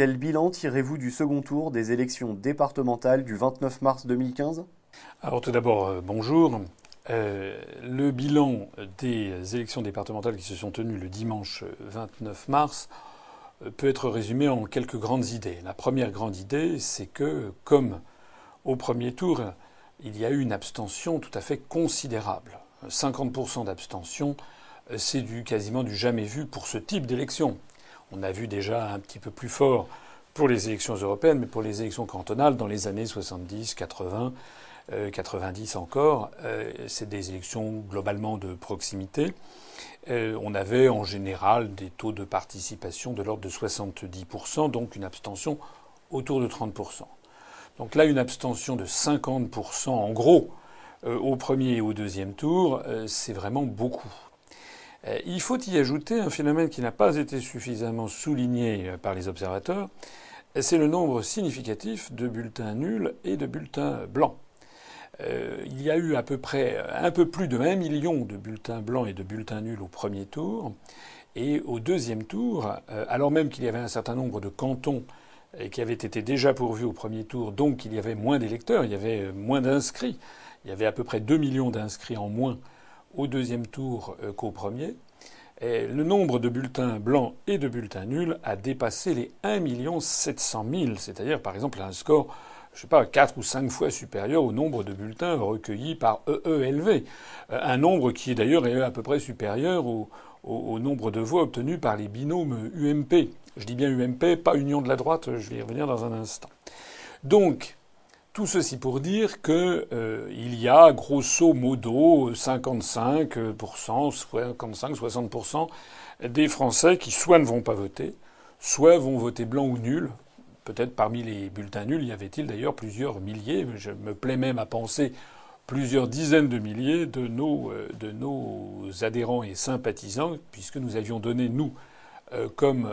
Quel bilan tirez-vous du second tour des élections départementales du 29 mars 2015 Alors tout d'abord, euh, bonjour. Euh, le bilan des élections départementales qui se sont tenues le dimanche 29 mars euh, peut être résumé en quelques grandes idées. La première grande idée, c'est que, comme au premier tour, il y a eu une abstention tout à fait considérable. 50% d'abstention, c'est du quasiment du jamais vu pour ce type d'élection. On a vu déjà un petit peu plus fort pour les élections européennes, mais pour les élections cantonales dans les années 70, 80, 90 encore, euh, c'est des élections globalement de proximité. Euh, on avait en général des taux de participation de l'ordre de 70%, donc une abstention autour de 30%. Donc là, une abstention de 50% en gros euh, au premier et au deuxième tour, c'est vraiment beaucoup. Euh, il faut y ajouter un phénomène qui n'a pas été suffisamment souligné euh, par les observateurs, c'est le nombre significatif de bulletins nuls et de bulletins blancs. Euh, il y a eu à peu près un peu plus de 1 million de bulletins blancs et de bulletins nuls au premier tour. Et au deuxième tour, alors même qu'il y avait un certain nombre de cantons qui avaient été déjà pourvus au premier tour, donc il y avait moins d'électeurs, il y avait moins d'inscrits, il y avait à peu près 2 millions d'inscrits en moins au deuxième tour euh, qu'au premier. Le nombre de bulletins blancs et de bulletins nuls a dépassé les 1 700 000, c'est-à-dire par exemple un score, je sais pas, 4 ou 5 fois supérieur au nombre de bulletins recueillis par EELV. Euh, un nombre qui est d'ailleurs à peu près supérieur au, au, nombre de voix obtenues par les binômes UMP. Je dis bien UMP, pas Union de la droite, je vais y revenir dans un instant. Donc, tout ceci pour dire qu'il euh, y a grosso modo 55%, 55-60% des Français qui soit ne vont pas voter, soit vont voter blanc ou nul. Peut-être parmi les bulletins nuls, y avait-il d'ailleurs plusieurs milliers, je me plais même à penser plusieurs dizaines de milliers de nos, euh, adhérents et sympathisants, puisque nous avions donné, nous, euh, comme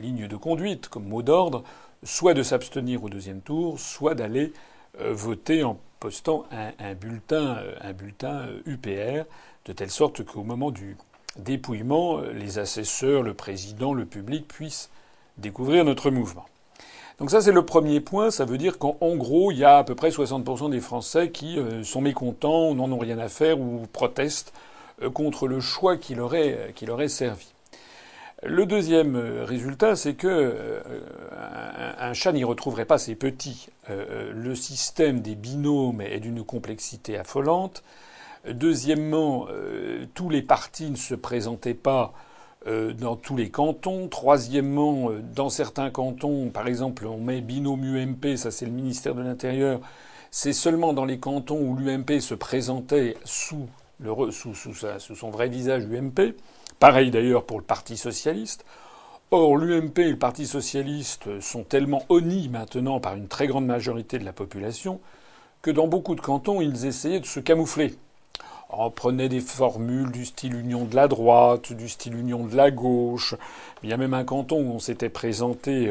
ligne de conduite, comme mot d'ordre, soit de s'abstenir au deuxième tour, soit d'aller euh, voter en postant un, bulletin, un bulletin UPR, euh, de telle sorte qu'au moment du dépouillement, euh, les assesseurs, le président, le public puissent découvrir notre mouvement. Donc ça c'est le premier point, ça veut dire qu'en gros il y a à peu près 60% des Français qui sont mécontents, n'en ont rien à faire ou protestent contre le choix qui leur est servi. Le deuxième euh, résultat, c'est que euh, un chat n'y retrouverait pas ses petits. Euh, le système des binômes est d'une complexité affolante. Deuxièmement, tous les partis ne se présentaient pas dans tous les cantons. Troisièmement, dans certains cantons, par exemple, on met binôme UMP, ça c'est le ministère de l'Intérieur. C'est seulement dans les cantons où l'UMP se présentait sous, son vrai visage UMP. Pareil d'ailleurs pour le Parti socialiste. Or, l'UMP et le Parti socialiste sont tellement honnis maintenant par une très grande majorité de la population que dans beaucoup de cantons, ils essayaient de se camoufler. On prenait des formules du style union de la droite, du style union de la gauche. Il y a même un canton où on s'était présenté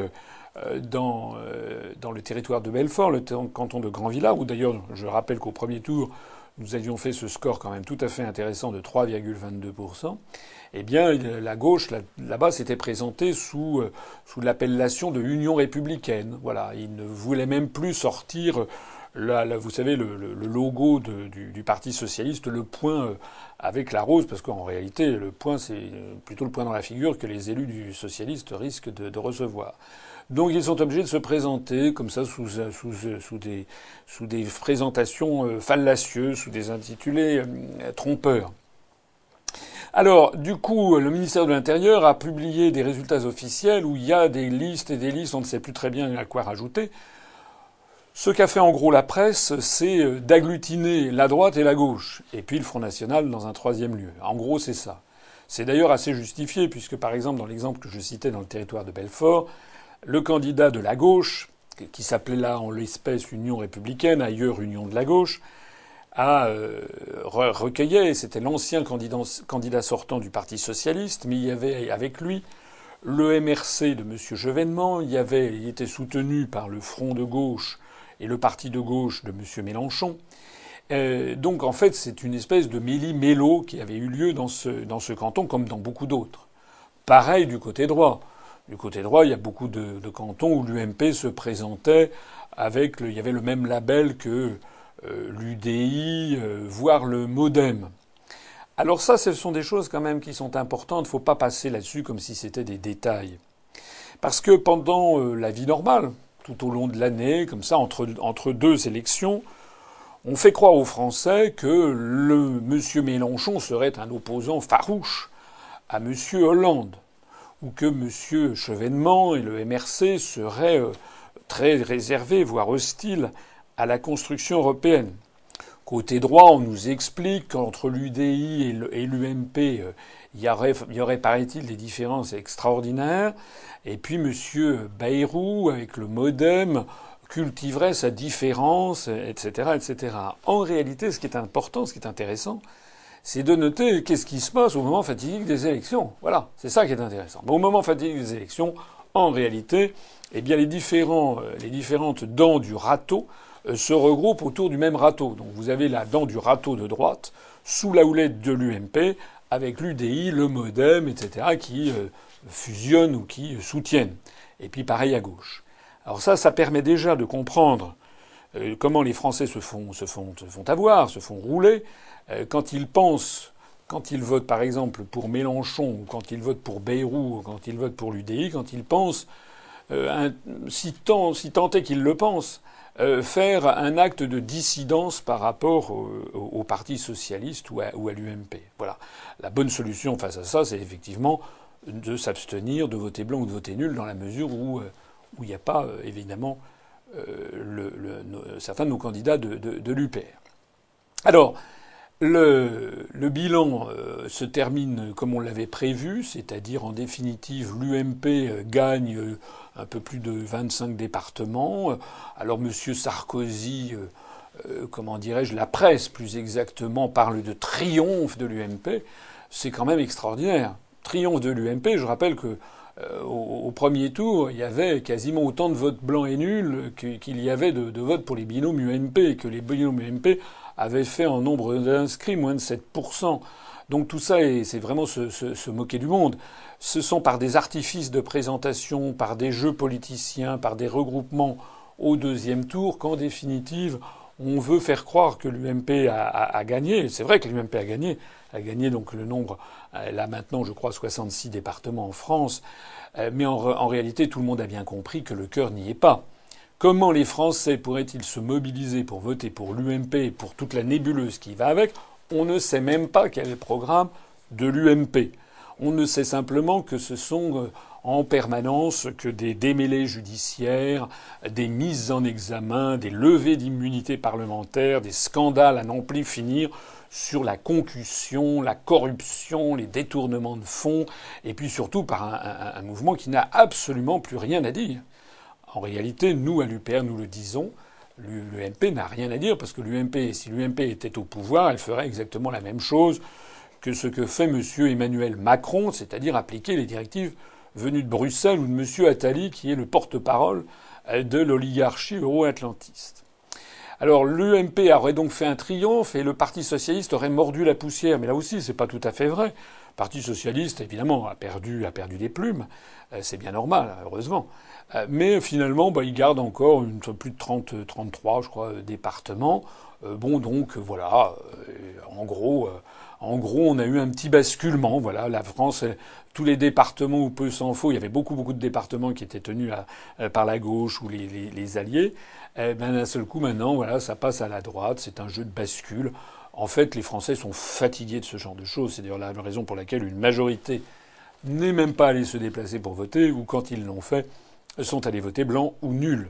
euh, dans, euh, dans le territoire de Belfort, le canton de Grand-Villard, où d'ailleurs, je rappelle qu'au premier tour, nous avions fait ce score quand même tout à fait intéressant de 3,22%, eh bien, la gauche, là-bas, s'était présentée sous, euh, l'appellation de Union républicaine. Voilà. Ils ne voulaient même plus sortir, là, vous savez, le, logo du, Parti socialiste, le point euh, avec la rose, parce qu'en réalité, le point, c'est plutôt le point dans la figure que les élus du socialiste risquent de recevoir. Donc ils sont obligés de se présenter comme ça sous, sous, sous, des, sous des présentations euh, fallacieuses, sous des intitulés euh, trompeurs. Alors, du coup, le ministère de l'Intérieur a publié des résultats officiels où il y a des listes et des listes, on ne sait plus très bien à quoi rajouter. Ce qu'a fait en gros la presse, c'est euh, d'agglutiner la droite et la gauche, et puis le Front National dans un troisième lieu. En gros, c'est ça. C'est d'ailleurs assez justifié, puisque par exemple, dans l'exemple que je citais dans le territoire de Belfort, le candidat de la gauche, qui s'appelait là en l'espèce Union républicaine, ailleurs Union de la gauche, a euh, recueilli, c'était l'ancien candidat, sortant du Parti socialiste, mais il y avait avec lui le MRC de M. Chevènement, il, y avait, il était soutenu par le Front de gauche et le Parti de gauche de M. Mélenchon. Euh, donc en fait, c'est une espèce de méli-mélo qui avait eu lieu dans ce, dans ce canton, comme dans beaucoup d'autres. Pareil du côté droit. Du côté droit, il y a beaucoup de, cantons où l'UMP se présentait avec le, il y avait le même label que euh, l'UDI, euh, voire le MoDem. Alors ça, ce sont des choses quand même qui sont importantes. Il ne faut pas passer là-dessus comme si c'était des détails. Parce que pendant euh, la vie normale, tout au long de l'année, comme ça, entre, entre deux élections, on fait croire aux Français que le monsieur Mélenchon serait un opposant farouche à monsieur Hollande, ou que monsieur Chevènement et le MRC seraient très réservés, voire hostiles à la construction européenne. Côté droit, on nous explique qu'entre l'UDI et l'UMP, euh, il y aurait, il y aurait paraît-il, des différences extraordinaires. Et puis M. Bayrou, avec le modem, cultiverait sa différence, etc., etc. En réalité, ce qui est important, ce qui est intéressant, c'est de noter qu'est-ce qui se passe au moment fatidique des élections. Voilà, c'est ça qui est intéressant. au moment fatidique des élections, en réalité, eh bien, les, différents, euh, les différentes dents du râteau euh, se regroupent autour du même râteau. Donc vous avez la dent du râteau de droite sous la houlette de l'UMP avec l'UDI, le MoDem, etc. qui euh, fusionnent ou qui soutiennent. Et puis pareil à gauche. Alors ça, ça permet déjà de comprendre euh, comment les Français se font, se font, avoir, se font rouler, quand ils pensent, quand ils votent par exemple pour Mélenchon, quand ils votent pour Bayrou, ou quand ils votent pour l'UDI, quand ils pensent, si tant, si tant est qu'ils le pensent, euh, faire un acte de dissidence par rapport au, Parti socialiste ou à, l'UMP. Voilà. La bonne solution face à ça, c'est effectivement de s'abstenir de voter blanc ou de voter nul dans la mesure où euh, il n'y a pas euh, évidemment certains de nos candidats de, de l'UPR. Alors, le, bilan euh, se termine comme on l'avait prévu, c'est-à-dire en définitive l'UMP euh, gagne un peu plus de 25 départements. Alors M. Sarkozy, comment dirais-je, la presse plus exactement parle de triomphe de l'UMP. C'est quand même extraordinaire. Triomphe de l'UMP, je rappelle que au, premier tour, il y avait quasiment autant de votes blancs et nuls qu'il y avait de, votes pour les binômes UMP, que les binômes UMP avait fait en nombre d'inscrits moins de 7%. Donc tout ça, c'est vraiment se, moquer du monde. Ce sont par des artifices de présentation, par des jeux politiciens, par des regroupements au deuxième tour qu'en définitive, on veut faire croire que l'UMP a, gagné. C'est vrai que l'UMP a gagné, a gagné donc le nombre, elle a maintenant, je crois, 66 départements en France. Euh, mais en réalité, tout le monde a bien compris que le cœur n'y est pas. Comment les Français pourraient-ils se mobiliser pour voter pour l'UMP et pour toute la nébuleuse qui va avec? On ne sait même pas quel est le programme de l'UMP. On ne sait simplement que ce sont euh, en permanence que des démêlés judiciaires, des mises en examen, des levées d'immunité parlementaire, des scandales à n'en plus finir sur la concussion, la corruption, les détournements de fonds, et puis surtout par un mouvement qui n'a absolument plus rien à dire. En réalité, nous, à l'UPR, nous le disons, l'UMP n'a rien à dire parce que l'UMP, si l'UMP était au pouvoir, elle ferait exactement la même chose que ce que fait M. Emmanuel Macron, c'est-à-dire appliquer les directives venues de Bruxelles ou de M. Attali, qui est le porte-parole de l'oligarchie euro-atlantiste. Alors l'UMP aurait donc fait un triomphe et le Parti socialiste aurait mordu la poussière, mais là aussi c'est pas tout à fait vrai. Le Parti socialiste évidemment a perdu a perdu des plumes, euh, c'est bien normal, heureusement. Euh, mais finalement, bah, il garde encore plus de 30, 33, je crois, départements. Euh, bon, donc voilà, en gros, en gros, on a eu un petit basculement. Voilà, la France, tous les départements où peu s'en faut, il y avait beaucoup, beaucoup de départements qui étaient tenus par la gauche ou les, alliés. Eh ben, d'un seul coup, maintenant, voilà, ça passe à la droite. C'est un jeu de bascule. En fait, les Français sont fatigués de ce genre de choses. C'est d'ailleurs la raison pour laquelle une majorité n'est même pas allée se déplacer pour voter, ou quand ils l'ont fait, sont allés voter blanc ou nul.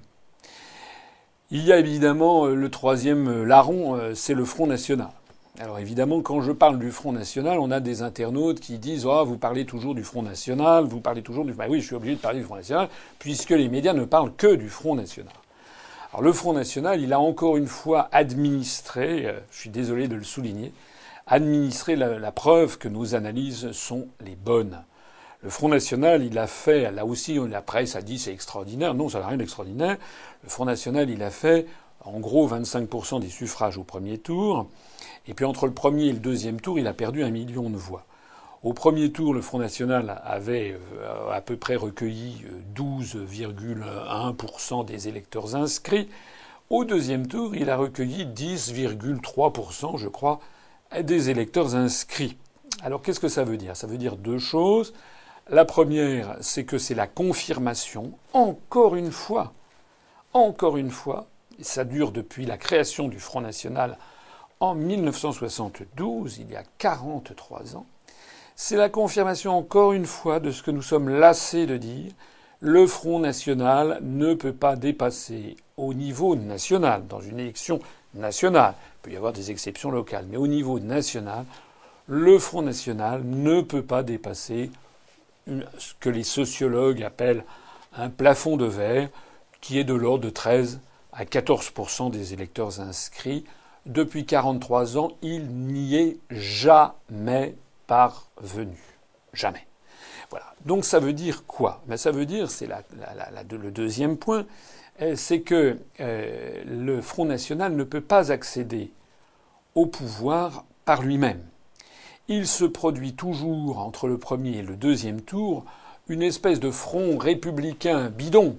Il y a évidemment euh, le troisième euh, larron, euh, c'est le Front National. Alors évidemment, quand je parle du Front National, on a des internautes qui disent oh, vous parlez toujours du Front National, vous parlez toujours du. Bah oui, je suis obligé de parler du Front National, puisque les médias ne parlent que du Front National. Alors le Front National, il a encore une fois administré, je suis désolé de le souligner, administré la preuve que nos analyses sont les bonnes. Le Front National, il a fait, là aussi, la presse a dit c'est extraordinaire. Non, ça n'a rien d'extraordinaire. Le Front National, il a fait, en gros, 25% des suffrages au premier tour. Et puis entre le premier et le deuxième tour, il a perdu un million de voix. Au premier tour, le Front National avait euh, à peu près recueilli 12,1% des électeurs inscrits. Au deuxième tour, il a recueilli 10,3%, je crois, des électeurs inscrits. Alors qu'est-ce que ça veut dire? Ça veut dire deux choses. La première, c'est que c'est la confirmation, encore une fois, encore une fois, ça dure depuis la création du Front National en 1972, il y a 43 ans, c'est la confirmation encore une fois de ce que nous sommes lassés de dire. Le Front National ne peut pas dépasser au niveau national, dans une élection nationale, il peut y avoir des exceptions locales, mais au niveau national, le Front National ne peut pas dépasser ce que les sociologues appellent un plafond de verre, qui est de l'ordre de 13 à 14% des électeurs inscrits. Depuis 43 ans, il n'y est jamais parvenu. Jamais. Voilà. Donc ça veut dire quoi? Ben, Ça veut dire, c'est le deuxième point, euh, c'est que euh, le Front National ne peut pas accéder au pouvoir par lui-même il se produit toujours entre le premier et le deuxième tour une espèce de front républicain bidon.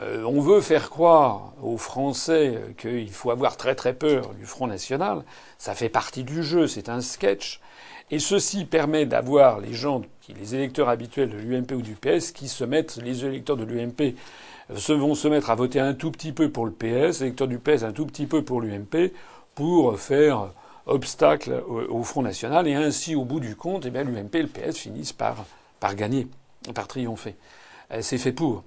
Euh, on veut faire croire aux Français qu'il faut avoir très très peur du Front National. Ça fait partie du jeu, c'est un sketch. Et ceci permet d'avoir les gens, les électeurs habituels de l'UMP ou du PS, qui se mettent, les électeurs de l'UMP vont se mettre à voter un tout petit peu pour le PS, les électeurs du PS un tout petit peu pour l'UMP, pour faire obstacle au, Front National, et ainsi, au bout du compte, eh l'UMP et le PS finissent par, par gagner, par triompher. Euh, c'est fait pour.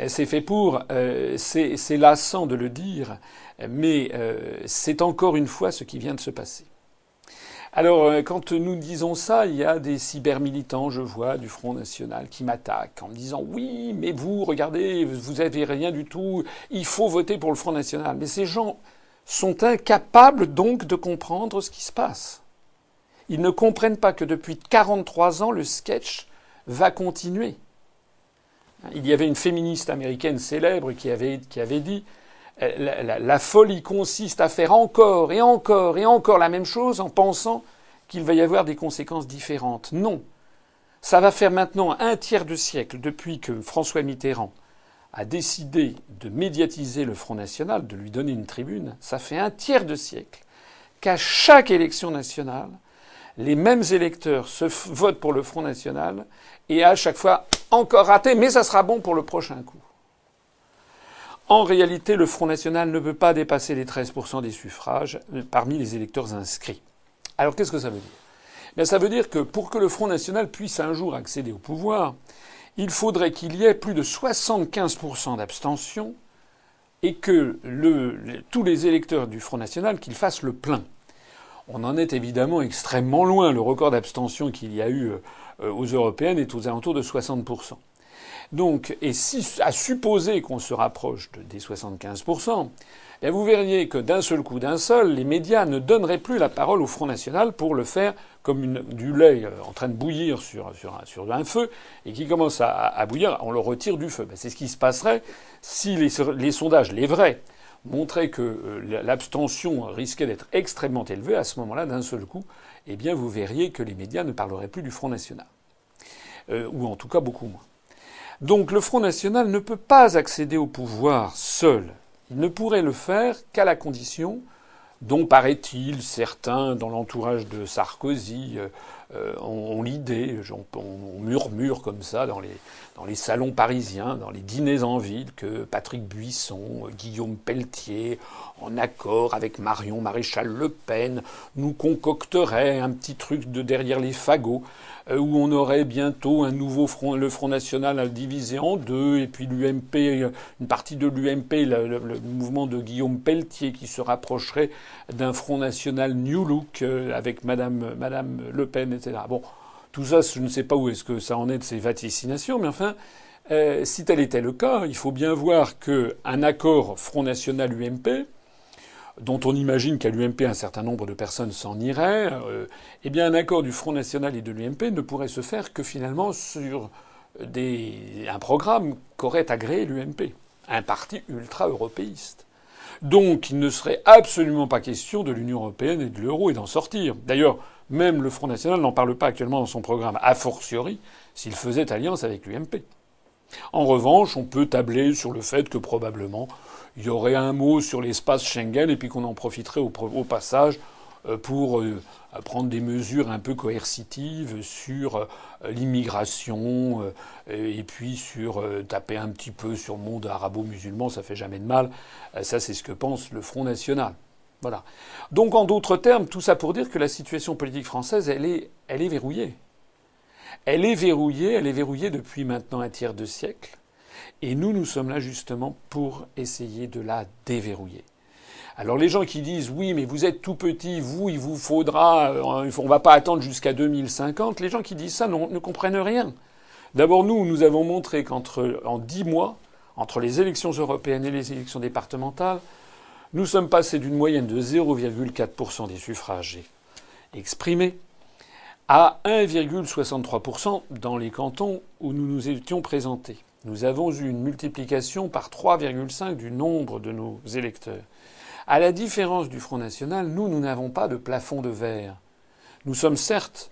Euh, c'est fait pour, euh, c'est lassant de le dire, mais c'est encore une fois ce qui vient de se passer. Alors, quand nous disons ça, il y a des cybermilitants, je vois, du Front National qui m'attaquent en me disant oui, mais vous, regardez, vous n'avez rien du tout, il faut voter pour le Front National. Mais ces gens, sont incapables donc de comprendre ce qui se passe. Ils ne comprennent pas que depuis 43 ans, le sketch va continuer. Il y avait une féministe américaine célèbre qui avait, dit la, la, la, folie consiste à faire encore et encore et encore la même chose en pensant qu'il va y avoir des conséquences différentes. Non. Ça va faire maintenant un tiers de siècle depuis que François Mitterrand a décidé de médiatiser le Front National, de lui donner une tribune, ça fait un tiers de siècle qu'à chaque élection nationale, les mêmes électeurs se votent pour le Front National et à chaque fois encore raté, mais ça sera bon pour le prochain coup. En réalité, le Front National ne peut pas dépasser les 13% des suffrages parmi les électeurs inscrits. Alors qu'est-ce que ça veut dire? Ça veut dire que pour que le Front National puisse un jour accéder au pouvoir, il faudrait qu'il y ait plus de 75% d'abstention et que tous les électeurs du Front National qu'ils fassent le plein. On en est évidemment extrêmement loin. Le record d'abstention qu'il y a eu euh, aux européennes est aux alentours de 60%. Donc, et si, à supposer qu'on se rapproche des 75%, eh vous verriez que d'un seul coup, d'un seul, les médias ne donneraient plus la parole au Front National pour le faire comme du lait euh, en train de bouillir sur, un, feu et qui commence à, bouillir, on le retire du feu. Ben, c'est ce qui se passerait si les sondages, les vrais, montraient que euh, l'abstention risquait d'être extrêmement élevée. À ce moment-là, d'un seul coup, eh bien, vous verriez que les médias ne parleraient plus du Front National. Euh, ou en tout cas beaucoup moins. Donc le Front National ne peut pas accéder au pouvoir seul. Il ne pourrait le faire qu'à la condition dont, paraît-il, certains dans l'entourage de Sarkozy euh, euh, ont, l'idée, on, murmure comme ça dans les, dans les salons parisiens, dans les dîners en ville, que Patrick Buisson, Guillaume Pelletier, en accord avec Marion Maréchal Le Pen, nous concocteraient un petit truc de derrière les fagots. Euh, où on aurait bientôt un nouveau front, le Front National divisé en deux, et puis l'UMP, une partie de l'UMP, le, mouvement de Guillaume Pelletier, qui se rapprocherait d'un Front National New Look euh, avec Madame, Le Pen, etc. Bon, tout ça, je ne sais pas où est-ce que ça en est de ces vaticinations, mais enfin, euh, si tel était le cas, il faut bien voir qu'un accord Front National UMP, dont on imagine qu'à l'UMP un certain nombre de personnes s'en iraient, euh, eh bien un accord du Front National et de l'UMP ne pourrait se faire que finalement sur un programme qu'aurait agréé l'UMP, un parti ultra-européiste. Donc il ne serait absolument pas question de l'Union européenne et de l'euro et d'en sortir. D'ailleurs, même le Front National n'en parle pas actuellement dans son programme, a fortiori s'il faisait alliance avec l'UMP. En revanche, on peut tabler sur le fait que probablement il y aurait un mot sur l'espace Schengen et puis qu'on en profiterait au, passage euh, pour euh, prendre des mesures un peu coercitives sur euh, l'immigration et puis sur taper un petit peu sur le monde arabo-musulman, ça fait jamais de mal. Ça, c'est ce que pense le Front National. Voilà. Donc, en d'autres termes, tout ça pour dire que la situation politique française, est, elle est verrouillée. Elle est verrouillée, elle est verrouillée depuis maintenant un tiers de siècle. Et nous, nous sommes là justement pour essayer de la déverrouiller. Alors les gens qui disent oui, mais vous êtes tout petit, vous, il vous faudra, euh, on ne va pas attendre jusqu'à 2050, les gens qui disent ça ne comprennent rien. D'abord, nous, nous avons montré qu'entre en dix mois, entre les élections européennes et les élections départementales, nous sommes passés d'une moyenne de 0,4% des suffrages exprimés à 1,63% dans les cantons où nous nous étions présentés. Nous avons eu une multiplication par 3,5 du nombre de nos électeurs. À la différence du Front National, nous, nous n'avons pas de plafond de verre. Nous sommes certes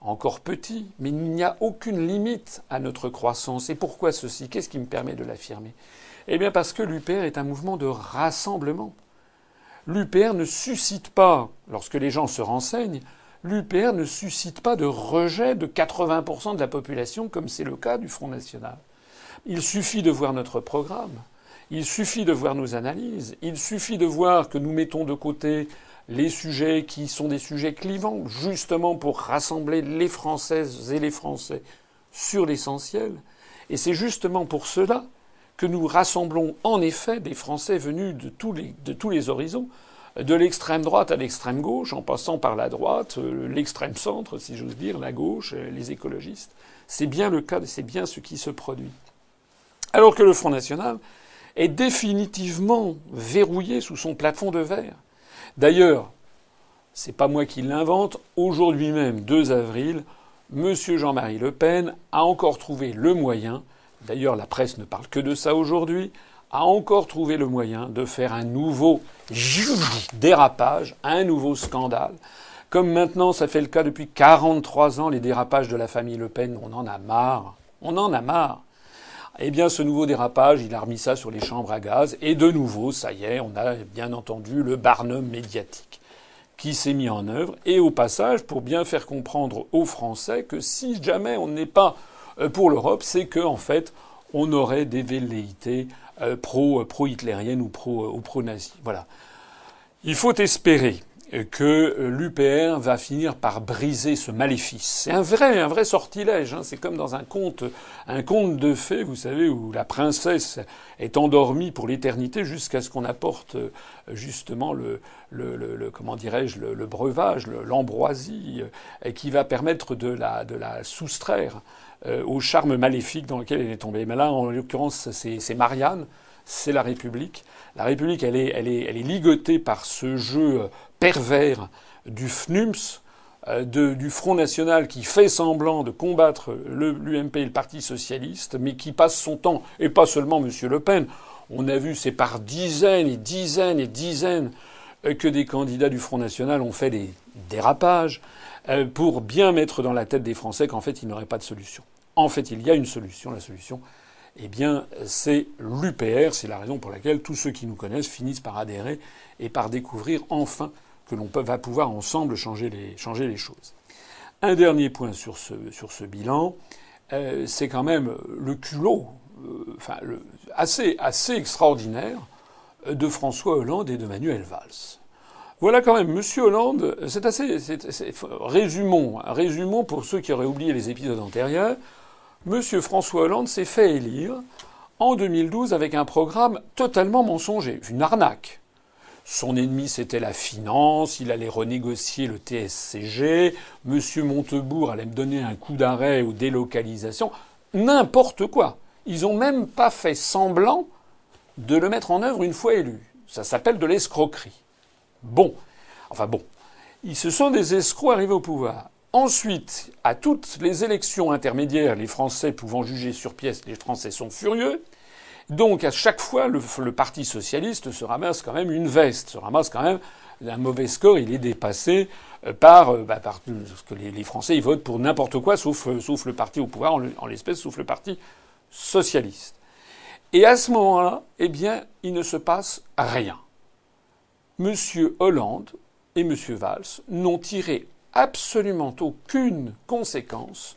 encore petits, mais il n'y a aucune limite à notre croissance. Et pourquoi ceci? Qu'est-ce qui me permet de l'affirmer? Eh bien parce que l'UPR est un mouvement de rassemblement. L'UPR ne suscite pas, lorsque les gens se renseignent, l'UPR ne suscite pas de rejet de 80% de la population comme c'est le cas du Front National. Il suffit de voir notre programme, il suffit de voir nos analyses, il suffit de voir que nous mettons de côté les sujets qui sont des sujets clivants, justement pour rassembler les Françaises et les Français sur l'essentiel. Et c'est justement pour cela que nous rassemblons en effet des Français venus de tous les, de tous les horizons, de l'extrême droite à l'extrême gauche, en passant par la droite, euh, l'extrême centre, si j'ose dire, la gauche, euh, les écologistes. C'est bien le cas, c'est bien ce qui se produit. Alors que le Front National est définitivement verrouillé sous son plafond de verre. D'ailleurs, c'est pas moi qui l'invente, aujourd'hui même, 2 avril, M. Jean-Marie Le Pen a encore trouvé le moyen, d'ailleurs la presse ne parle que de ça aujourd'hui, a encore trouvé le moyen de faire un nouveau dérapage, un nouveau scandale. Comme maintenant, ça fait le cas depuis 43 ans, les dérapages de la famille Le Pen, on en a marre. On en a marre. Eh bien, ce nouveau dérapage, il a remis ça sur les chambres à gaz. Et de nouveau, ça y est, on a bien entendu le Barnum médiatique qui s'est mis en œuvre. Et au passage, pour bien faire comprendre aux Français que si jamais on n'est pas euh, pour l'Europe, c'est qu'en en fait, on aurait des velléités euh, pro, pro hitlérienne ou pro, ou pro nazi. Voilà. Il faut espérer que l'UPR va finir par briser ce maléfice. C'est un vrai, un vrai sortilège. Hein. C'est comme dans un conte, un conte de fées, vous savez, où la princesse est endormie pour l'éternité jusqu'à ce qu'on apporte euh, justement le, le, le, comment dirais-je, le, breuvage, l'ambroisie, euh, qui va permettre de la, de la soustraire euh, au charme maléfique dans lequel elle est tombée. Mais là, en l'occurrence, c'est Marianne, c'est la République. La République, elle est, ligotée par ce jeu pervers du FNUMS, euh, du Front National qui fait semblant de combattre l'UMP et le Parti Socialiste, mais qui passe son temps, et pas seulement M. Le Pen, on a vu, c'est par dizaines et dizaines et dizaines euh, que des candidats du Front National ont fait des dérapages euh, pour bien mettre dans la tête des Français qu'en fait, il n'y aurait pas de solution. En fait, il y a une solution. La solution, eh bien, c'est l'UPR. C'est la raison pour laquelle tous ceux qui nous connaissent finissent par adhérer et par découvrir enfin que l'on va pouvoir ensemble changer les, choses. Un dernier point sur ce, bilan, euh, c'est quand même le culot, euh, assez, assez extraordinaire de François Hollande et de Manuel Valls. Voilà quand même, Monsieur Hollande, c'est assez. résumons, résumons pour ceux qui auraient oublié les épisodes antérieurs. Monsieur François Hollande s'est fait élire en 2012 avec un programme totalement mensonger, une arnaque. Son ennemi, c'était la finance, il allait renégocier le TSCG, Monsieur Montebourg allait me donner un coup d'arrêt aux délocalisations, n'importe quoi. Ils ont même pas fait semblant de le mettre en œuvre une fois élu. Ça s'appelle de l'escroquerie. Bon. Enfin bon. Ils se sont des escrocs arrivés au pouvoir. Ensuite, à toutes les élections intermédiaires, les Français pouvant juger sur pièce, les Français sont furieux. Donc à chaque fois, le, Parti socialiste se ramasse quand même une veste, se ramasse quand même un mauvais score. Il est dépassé euh, par, euh, bah, parce que les, Français ils votent pour n'importe quoi sauf, euh, sauf le parti au pouvoir, en l'espèce sauf le Parti socialiste. Et à ce moment-là, eh bien, il ne se passe rien. Monsieur Hollande et Monsieur Valls n'ont tiré absolument aucune conséquence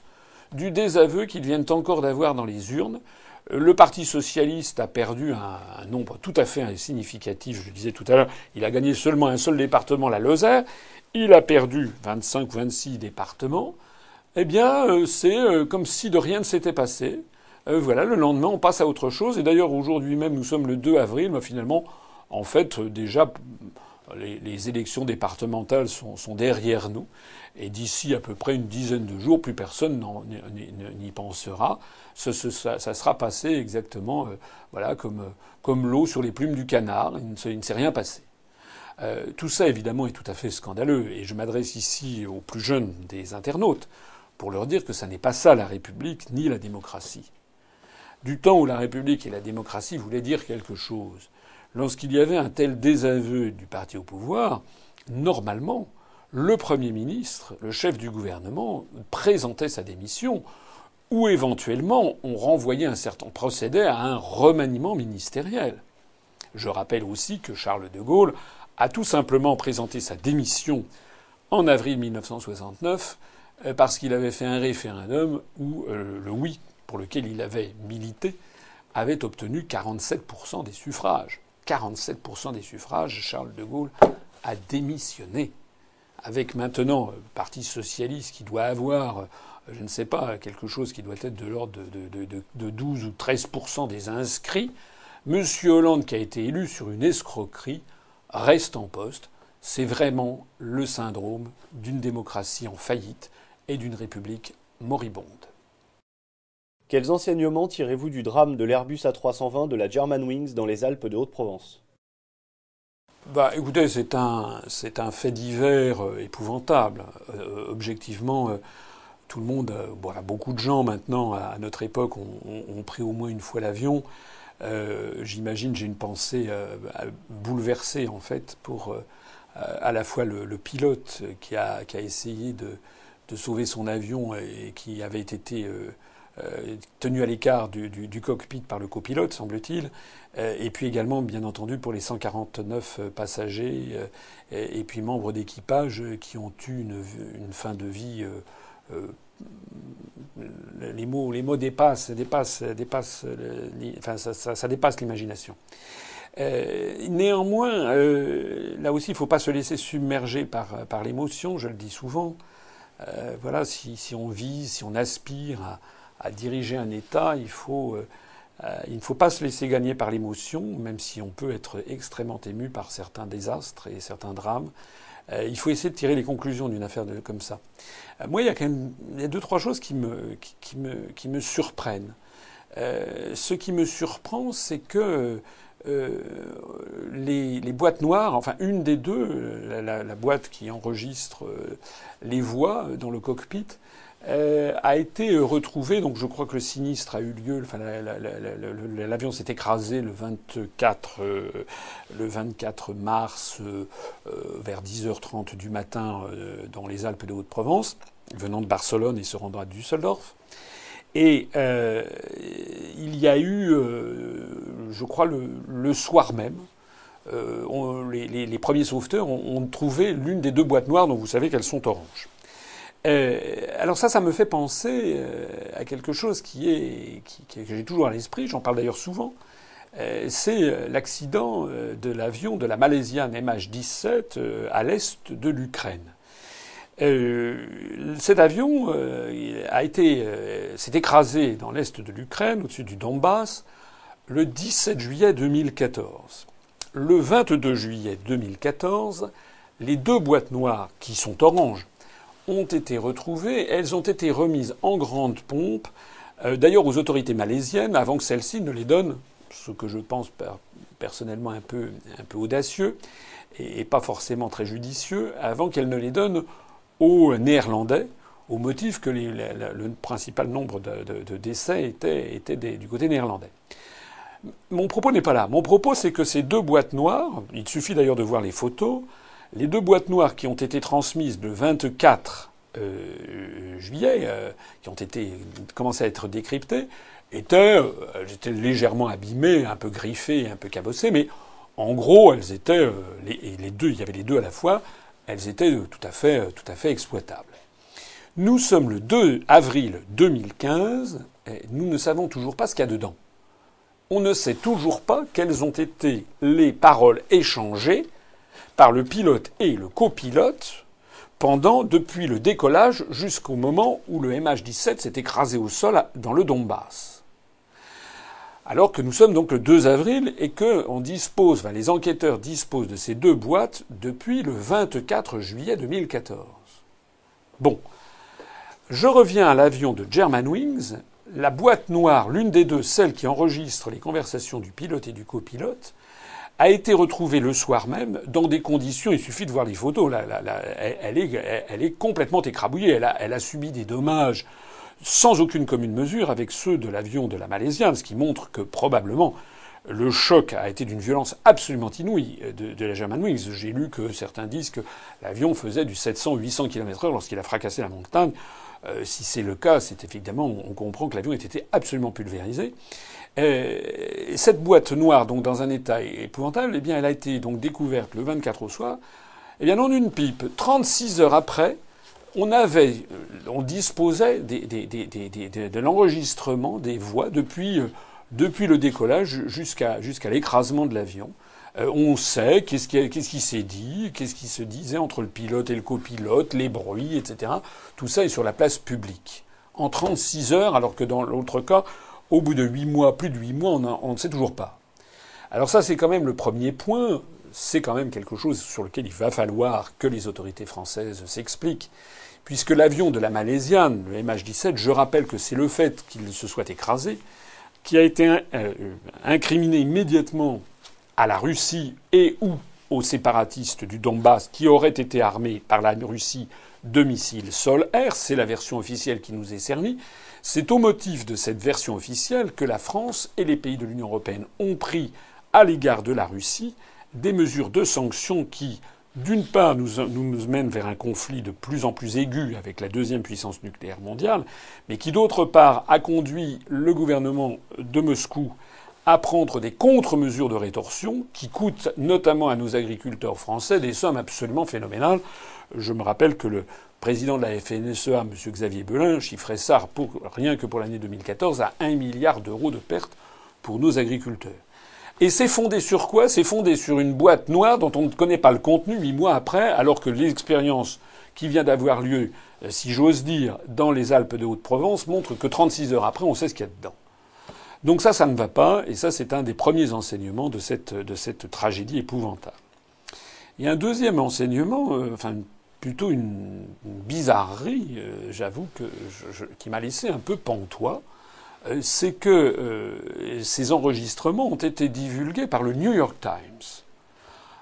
du désaveu qu'ils viennent encore d'avoir dans les urnes. Le Parti socialiste a perdu un, nombre tout à fait significatif, je le disais tout à l'heure, il a gagné seulement un seul département, la Lozère, il a perdu 25 ou 26 départements. Eh bien, euh, c'est euh, comme si de rien ne s'était passé. Euh, voilà, le lendemain, on passe à autre chose. Et d'ailleurs, aujourd'hui même, nous sommes le 2 avril, mais finalement, en fait, déjà, les, élections départementales sont, derrière nous. Et d'ici à peu près une dizaine de jours, plus personne n'y pensera. Ça, sera passé exactement euh, voilà, comme, comme l'eau sur les plumes du canard. Il ne, s'est rien passé. Euh, tout ça, évidemment, est tout à fait scandaleux. Et je m'adresse ici aux plus jeunes des internautes pour leur dire que ça n'est pas ça la République ni la démocratie. Du temps où la République et la démocratie voulaient dire quelque chose, lorsqu'il y avait un tel désaveu du parti au pouvoir, normalement, le Premier ministre, le chef du gouvernement, présentait sa démission ou éventuellement on renvoyait un certain procédé à un remaniement ministériel. Je rappelle aussi que Charles de Gaulle a tout simplement présenté sa démission en avril 1969 euh, parce qu'il avait fait un référendum où euh, le oui, pour lequel il avait milité, avait obtenu 47% des suffrages. 47% des suffrages, Charles de Gaulle a démissionné. Avec maintenant le Parti socialiste qui doit avoir, je ne sais pas, quelque chose qui doit être de l'ordre de, 12 ou 13% des inscrits, M. Hollande, qui a été élu sur une escroquerie, reste en poste. C'est vraiment le syndrome d'une démocratie en faillite et d'une république moribonde. Quels enseignements tirez-vous du drame de l'Airbus A320 de la Germanwings dans les Alpes de Haute-Provence? Bah, écoutez, c'est un, c'est un fait divers euh, épouvantable. Euh, objectivement, euh, tout le monde, voilà, beaucoup de gens maintenant, à, notre époque, ont, pris au moins une fois l'avion. J'imagine, j'ai une pensée bouleversée en fait pour à la fois le, pilote qui a, qui a essayé de, de, sauver son avion et qui avait été euh, tenu à l'écart du, cockpit par le copilote, semble-t-il, euh, et puis également, bien entendu, pour les 149 euh, passagers et, puis membres d'équipage qui ont eu une, fin de vie. les mots, les mots dépassent, dépassent, dépassent enfin, ça, dépasse l'imagination. néanmoins, là aussi, il ne faut pas se laisser submerger par, par l'émotion, je le dis souvent. voilà, si, si, on vise, si on aspire à, à diriger un État, il, faut, euh, euh, il ne faut pas se laisser gagner par l'émotion, même si on peut être extrêmement ému par certains désastres et certains drames. Euh, il faut essayer de tirer les conclusions d'une affaire comme ça. moi, il y a quand même il y deux trois choses qui me, qui, me, qui me surprennent. ce qui me surprend, c'est que les, les, boîtes noires, enfin une des deux, la boîte qui enregistre les voix dans le cockpit, euh, a été retrouvé. Donc je crois que le sinistre a eu lieu. L'avion s'est écrasé le 24, euh, le 24 mars euh, vers 10h30 du matin dans les Alpes de Haute-Provence, venant de Barcelone et se rendant à Düsseldorf. Et il y a eu, je crois, le, soir même, les, les, premiers sauveteurs ont, ont trouvé l'une des deux boîtes noires dont vous savez qu'elles sont oranges. Euh, alors ça, ça me fait penser euh, à quelque chose qui est que j'ai toujours à l'esprit. J'en parle d'ailleurs souvent. Euh, c'est l'accident de l'avion de la Malaisienne MH17 à l'est de l'Ukraine. cet avion a été s'est écrasé dans l'est de l'Ukraine, au-dessus du Donbass, le 17 juillet 2014. Le 22 juillet 2014, les deux boîtes noires qui sont oranges ont été retrouvées. Elles ont été remises en grande pompe, euh, d'ailleurs aux autorités malaisiennes, avant que celles-ci ne les donnent, ce que je pense personnellement un peu, audacieux et, pas forcément très judicieux, avant qu'elles ne les donnent aux Néerlandais, au motif que le principal nombre de, décès était du côté néerlandais. Mon propos n'est pas là. Mon propos, c'est que ces deux boîtes noires, il suffit d'ailleurs de voir les photos, les deux boîtes noires qui ont été transmises le 24 euh, juillet, euh, qui ont été commencé à être décryptées, étaient, euh, étaient légèrement abîmées, un peu griffées, un peu cabossées, mais en gros, elles étaient les, les, deux, il y avait les deux à la fois, elles étaient tout à fait, tout à fait exploitables. Nous sommes le 2 avril 2015, et nous ne savons toujours pas ce qu'il y a dedans. On ne sait toujours pas quelles ont été les paroles échangées par le pilote et le copilote pendant, depuis le décollage jusqu'au moment où le MH17 s'est écrasé au sol dans le Donbass. Alors que nous sommes donc le 2 avril et que on dispose, les enquêteurs disposent de ces deux boîtes depuis le 24 juillet 2014. Bon. Je reviens à l'avion de Germanwings. La boîte noire, l'une des deux, celle qui enregistre les conversations du pilote et du copilote, a été retrouvée le soir même dans des conditions, il suffit de voir les photos, là, elle, est, elle, est, complètement écrabouillée, elle a, elle a, subi des dommages sans aucune commune mesure avec ceux de l'avion de la Malaisienne, ce qui montre que probablement le choc a été d'une violence absolument inouïe de, de la Germanwings. J'ai lu que certains disent que l'avion faisait du 700-800 km/h lorsqu'il a fracassé la montagne. Euh, si c'est le cas, c'est effectivement, on comprend que l'avion était absolument pulvérisé. Euh, cette boîte noire, donc dans un état épouvantable, eh bien, elle a été donc découverte le 24 au soir. Eh bien, non une pipe, 36 heures après, on avait, euh, on disposait de l'enregistrement des voix depuis, euh, depuis le décollage jusqu'à l'écrasement de l'avion. on sait qu'est-ce qui, qui s'est dit, qu'est-ce qui se disait entre le pilote et le copilote, les bruits, etc. Tout ça est sur la place publique. En 36 heures, alors que dans l'autre cas, au bout de huit mois, plus de huit mois, on, ne sait toujours pas. Alors ça, c'est quand même le premier point. C'est quand même quelque chose sur lequel il va falloir que les autorités françaises s'expliquent. Puisque l'avion de la Malaisiane, le MH17, je rappelle que c'est le fait qu'il se soit écrasé, qui a été euh, incriminé immédiatement à la Russie et ou aux séparatistes du Donbass qui auraient été armés par la Russie de missiles sol-air. C'est la version officielle qui nous est servie. C'est au motif de cette version officielle que la France et les pays de l'Union européenne ont pris à l'égard de la Russie des mesures de sanctions qui, d'une part, nous, nous, mènent vers un conflit de plus en plus aigu avec la deuxième puissance nucléaire mondiale, mais qui, d'autre part, a conduit le gouvernement de Moscou à prendre des contre-mesures de rétorsion qui coûtent notamment à nos agriculteurs français des sommes absolument phénoménales. Je me rappelle que le président de la FNSEA, M. Xavier Belin, chiffrait ça pour, rien que pour l'année 2014 à 1 milliard d'euros de pertes pour nos agriculteurs. Et c'est fondé sur quoi? C'est fondé sur une boîte noire dont on ne connaît pas le contenu huit mois après, alors que l'expérience qui vient d'avoir lieu, euh, si j'ose dire, dans les Alpes de Haute-Provence montre que 36 heures après, on sait ce qu'il y a dedans. Donc ça, ça ne va pas, et ça, c'est un des premiers enseignements de cette, de cette tragédie épouvantable. Il y a un deuxième enseignement, euh, enfin plutôt une, bizarrerie, euh, j'avoue, que qui m'a laissé un peu pantois. Euh, c'est que euh, ces enregistrements ont été divulgués par le New York Times.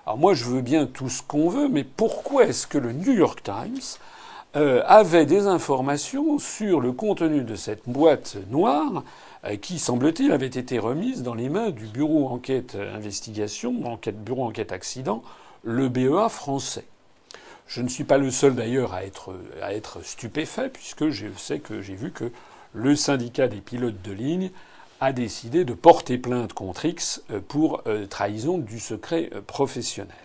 Alors moi, je veux bien tout ce qu'on veut, mais pourquoi est-ce que le New York Times avait des informations sur le contenu de cette boîte noire qui, semble-t-il, avait été remise dans les mains du bureau enquête investigation, enquête, bureau enquête accident, le BEA français? Je ne suis pas le seul d'ailleurs à être, à être stupéfait, puisque je sais que j'ai vu que le syndicat des pilotes de ligne a décidé de porter plainte contre X euh, pour euh, trahison du secret euh, professionnel.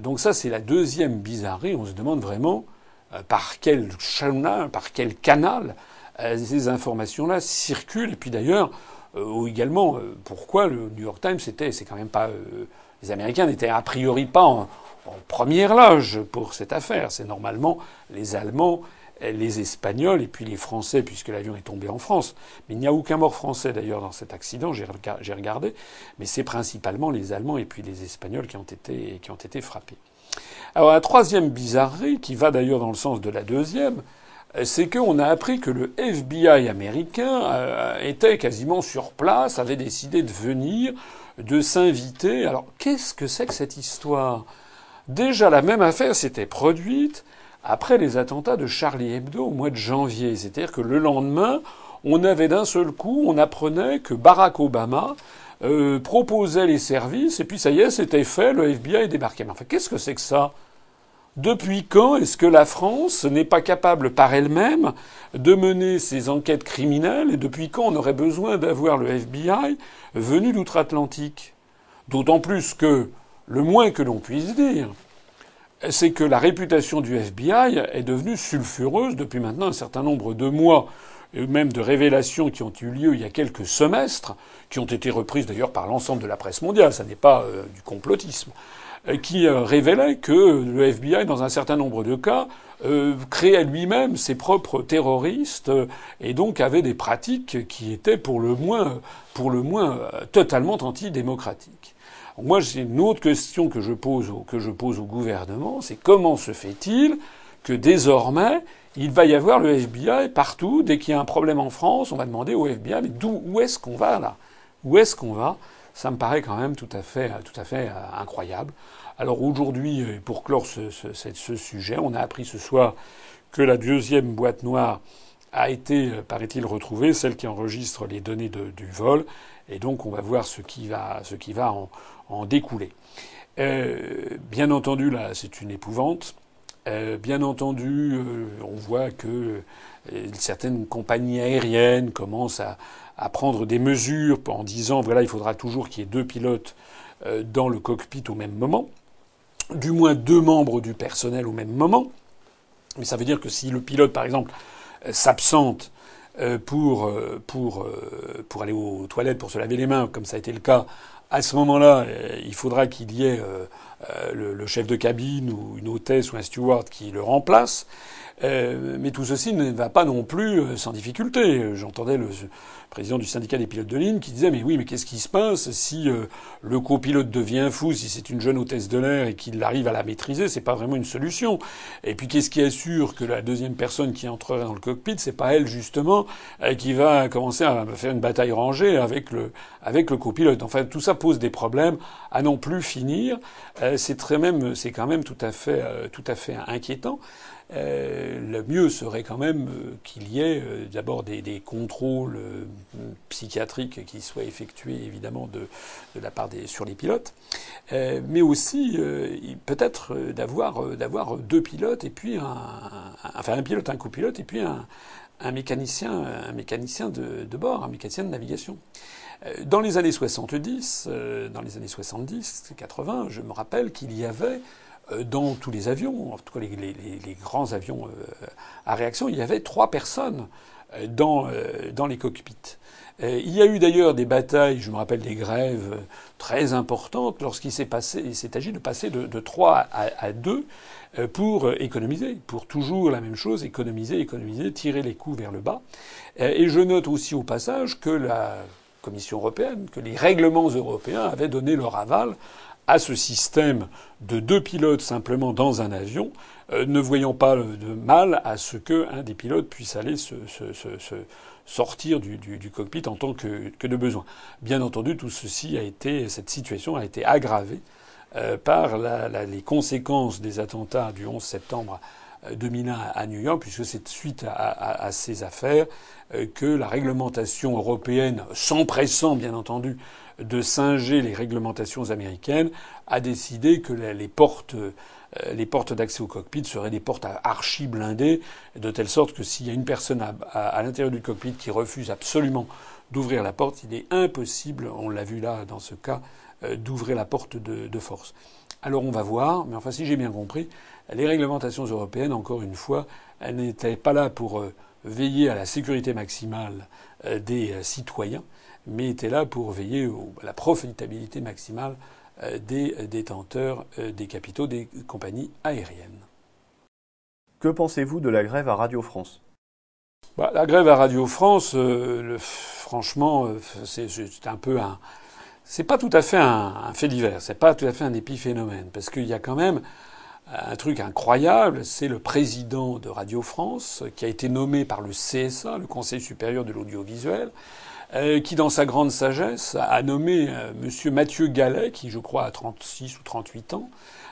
Donc ça, c'est la deuxième bizarrerie. On se demande vraiment par quel chemin, par quel canal ces informations-là circulent. Et puis d'ailleurs, également, pourquoi le New York Times était, c'est quand même pas, les Américains n'étaient a priori pas en, en première loge pour cette affaire. C'est normalement les Allemands, les Espagnols et puis les Français, puisque l'avion est tombé en France. Mais il n'y a aucun mort français d'ailleurs dans cet accident, j'ai regardé. Mais c'est principalement les Allemands et puis les Espagnols qui ont été, qui ont été frappés. Alors la troisième bizarrerie, qui va d'ailleurs dans le sens de la deuxième, c'est qu'on a appris que le FBI américain euh, était quasiment sur place, avait décidé de venir, de s'inviter. Alors qu'est-ce que c'est que cette histoire? Déjà, la même affaire s'était produite après les attentats de Charlie Hebdo au mois de janvier. C'est-à-dire que le lendemain, on avait d'un seul coup, on apprenait que Barack Obama euh, proposait les services, et puis ça y est, c'était fait, le FBI débarquait. Mais enfin, qu'est-ce que c'est que ça? Depuis quand est-ce que la France n'est pas capable par elle-même de mener ses enquêtes criminelles et depuis quand on aurait besoin d'avoir le FBI venu d'outre-Atlantique? D'autant plus que le moins que l'on puisse dire, c'est que la réputation du FBI est devenue sulfureuse depuis maintenant un certain nombre de mois, et même de révélations qui ont eu lieu il y a quelques semestres, qui ont été reprises d'ailleurs par l'ensemble de la presse mondiale, ça n'est pas euh, du complotisme. Euh, qui euh, révélait que le FBI, dans un certain nombre de cas, euh, créait lui-même ses propres terroristes et donc avait des pratiques qui étaient pour le moins, pour le moins totalement antidémocratiques. Moi, j'ai une autre question que je pose au, que je pose au gouvernement, c'est comment se fait-il que désormais il va y avoir le FBI partout? Dès qu'il y a un problème en France, on va demander au FBI mais d'où où est-ce qu'on va là? Où est-ce qu'on va? Ça me paraît quand même tout à fait, tout à fait euh, incroyable. Alors aujourd'hui, euh, pour clore ce, sujet, on a appris ce soir que la deuxième boîte noire a été, euh, paraît-il, retrouvée, celle qui enregistre les données du vol, et donc on va voir ce qui va, ce qui va en, découler. bien entendu, là, c'est une épouvante. bien entendu, on voit que certaines compagnies aériennes commencent à, à prendre des mesures en disant voilà, il faudra toujours qu'il y ait deux pilotes euh, dans le cockpit au même moment, du moins deux membres du personnel au même moment. Mais ça veut dire que si le pilote, par exemple, euh, s'absente euh, pour, pour, pour aller aux toilettes, pour se laver les mains, comme ça a été le cas, à ce moment-là, il faudra qu'il y ait le, chef de cabine ou une hôtesse ou un steward qui le remplace. mais tout ceci ne va pas non plus sans difficulté. J'entendais le, président du syndicat des pilotes de ligne, qui disait mais oui, mais qu'est-ce qui se passe si euh, le copilote devient fou, si c'est une jeune hôtesse de l'air et qu'il arrive à la maîtriser, c'est pas vraiment une solution. Et puis qu'est-ce qui assure que la deuxième personne qui entrerait dans le cockpit, c'est pas elle justement euh, qui va commencer à faire une bataille rangée avec le avec le copilote? Enfin, tout ça pose des problèmes à non plus finir. Euh, c'est très même, c'est quand même tout à fait tout à fait inquiétant. Euh, le mieux serait quand même euh, qu'il y ait euh, d'abord des, des, contrôles psychiatriques qui soient effectués évidemment de, de la part des sur les pilotes, mais aussi peut-être d'avoir d'avoir deux pilotes et puis un, enfin un pilote, un copilote et puis un, un mécanicien, un mécanicien de, de, bord, un mécanicien de navigation. Dans les années 70, dans les années 70, 80, je me rappelle qu'il y avait euh, dans tous les avions, en tout cas les, grands avions euh, à réaction, il y avait trois personnes euh, dans, dans les cockpits. Il y a eu d'ailleurs des batailles, je me rappelle des grèves très importantes lorsqu'il s'est passé, il s'est agi de passer de, de 3 à, 2 pour économiser, pour toujours la même chose, économiser, économiser, tirer les coûts vers le bas. Et je note aussi au passage que la Commission européenne, que les règlements européens avaient donné leur aval à ce système de deux pilotes simplement dans un avion, euh, ne voyant pas de mal à ce qu'un des pilotes puisse aller se, sortir du, cockpit en tant que, de besoin. Bien entendu, tout ceci a été, cette situation a été aggravée euh, par les conséquences des attentats du 11 septembre 2001 euh, à New York, puisque c'est suite à, ces affaires que la réglementation européenne, s'empressant bien entendu de singer les réglementations américaines, a décidé que les portes euh, les portes d'accès au cockpit seraient des portes archi blindées, de telle sorte que s'il y a une personne à, l'intérieur du cockpit qui refuse absolument d'ouvrir la porte, il est impossible, on l'a vu là dans ce cas, euh, d'ouvrir la porte de, force. Alors on va voir, mais enfin si j'ai bien compris, les réglementations européennes, encore une fois, elles n'étaient pas là pour euh, veiller à la sécurité maximale des citoyens, mais était là pour veiller à la profitabilité maximale euh, des détenteurs euh, des capitaux des compagnies aériennes. Que pensez-vous de la grève à Radio France? Bah, La grève à Radio France, euh, franchement, c'est un peu un. C'est pas tout à fait un, un fait divers, c'est pas tout à fait un épiphénomène, parce qu'il y a quand même un truc incroyable, c'est le président de Radio France, qui a été nommé par le CSA, le Conseil supérieur de l'audiovisuel, euh, qui, dans sa grande sagesse, a nommé euh, Monsieur Mathieu Gallet, qui, je crois, a 36 ou 38 ans,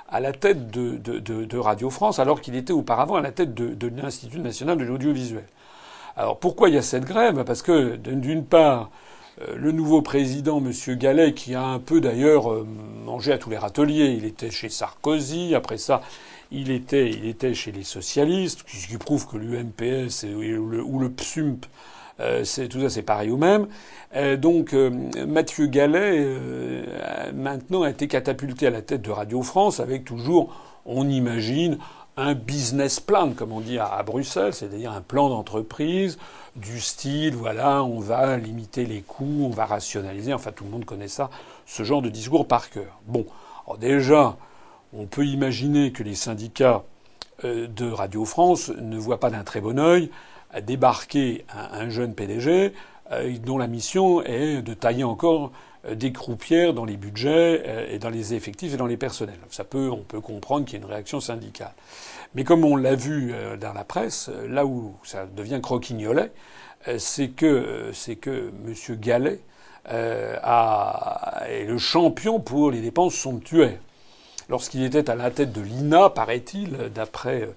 à la tête de, de, de, Radio France, alors qu'il était auparavant à la tête de, l'Institut national de l'audiovisuel. Alors pourquoi il y a cette grève? Parce que d'une part, le nouveau président, M. Gallet, qui a un peu d'ailleurs mangé à tous les râteliers. Il était chez Sarkozy, après ça, il était, il était chez les socialistes, ce qui prouve que l'UMPS ou le, ou le PSUMP, c'est, tout ça c'est pareil au même. donc Mathieu Gallet, maintenant, a été catapulté à la tête de Radio France avec toujours, on imagine, un business plan, comme on dit à, Bruxelles, c'est-à-dire un plan d'entreprise du style, voilà, on va limiter les coûts, on va rationaliser, enfin tout le monde connaît ça, ce genre de discours par cœur. Bon, déjà, on peut imaginer que les syndicats euh, de Radio France ne voient pas d'un très bon œil débarquer un, jeune PDG euh, dont la mission est de tailler encore euh, des croupières dans les budgets et dans les effectifs et dans les personnels. Ça peut, on peut comprendre qu'il y ait une réaction syndicale. Mais comme on l'a vu euh, dans la presse, euh, là où ça devient croquignolet, euh, c'est que c'est que M. Gallet a, est le champion pour les dépenses somptuaires. Lorsqu'il était à la tête de l'INA, paraît-il, d'après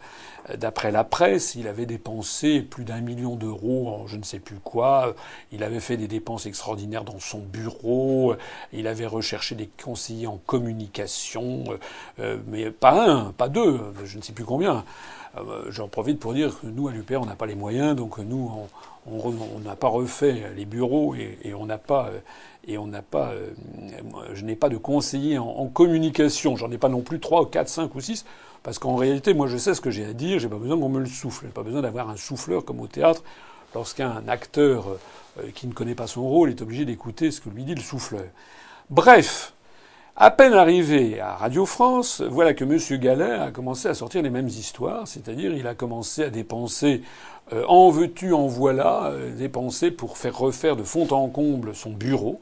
D'après la presse, il avait dépensé plus d'un million d'euros en je ne sais plus quoi. Il avait fait des dépenses extraordinaires dans son bureau. Il avait recherché des conseillers en communication, euh, mais pas un, pas deux, je ne sais plus combien. Euh, j'en profite pour dire que nous, à l'UPR, on n'a pas les moyens, donc nous, on n'a pas refait les bureaux et, on n'a pas et on n'a pas, euh, je n'ai pas de conseiller en communication. J'en ai pas non plus trois, quatre, cinq ou six. Parce qu'en réalité, moi, je sais ce que j'ai à dire, j'ai pas besoin qu'on me le souffle. J'ai pas besoin d'avoir un souffleur comme au théâtre, lorsqu'un acteur euh, qui ne connaît pas son rôle est obligé d'écouter ce que lui dit le souffleur. Bref, à peine arrivé à Radio France, voilà que M. Gallet a commencé à sortir les mêmes histoires, c'est-à-dire il a commencé à dépenser euh, en veux-tu, en voilà, euh, dépenser pour faire refaire de fond en comble son bureau,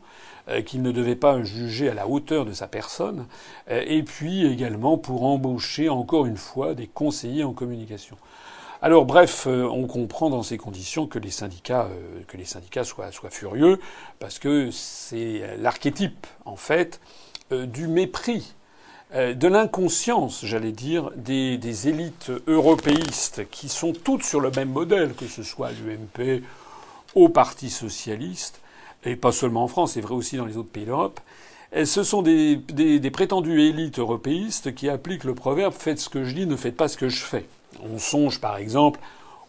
qu'il ne devait pas juger à la hauteur de sa personne, euh, et puis également pour embaucher encore une fois des conseillers en communication. Alors bref, euh, on comprend dans ces conditions que les syndicats, que les syndicats soient, soient furieux, parce que c'est l'archétype, en fait, du mépris, de l'inconscience, j'allais dire, des, des, élites européistes qui sont toutes sur le même modèle, que ce soit l'UMP, au Parti socialiste, et pas seulement en France, c'est vrai aussi dans les autres pays d'Europe, ce sont des, prétendues élites européistes qui appliquent le proverbe faites ce que je dis, ne faites pas ce que je fais. On songe par exemple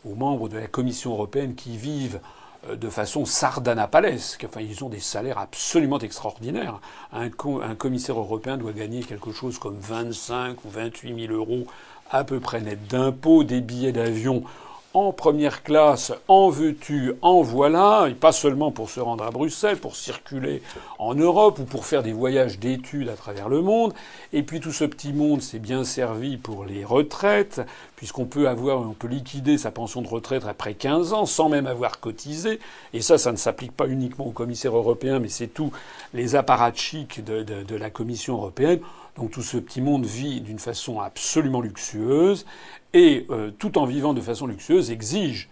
aux membres de la Commission européenne qui vivent euh, de façon sardanapalesque. Enfin, ils ont des salaires absolument extraordinaires. Un, un, commissaire européen doit gagner quelque chose comme 25 ou 28 000 euros à peu près net d'impôts, des billets d'avion en première classe, en veux-tu, en voilà, et pas seulement pour se rendre à Bruxelles, pour circuler en Europe ou pour faire des voyages d'études à travers le monde. Et puis tout ce petit monde s'est bien servi pour les retraites, puisqu'on peut avoir, on peut liquider sa pension de retraite après 15 ans sans même avoir cotisé. Et ça, ça ne s'applique pas uniquement aux commissaires européens, mais c'est tous les apparatchiks de, de, de la Commission européenne. Donc tout ce petit monde vit d'une façon absolument luxueuse et euh, tout en vivant de façon luxueuse exige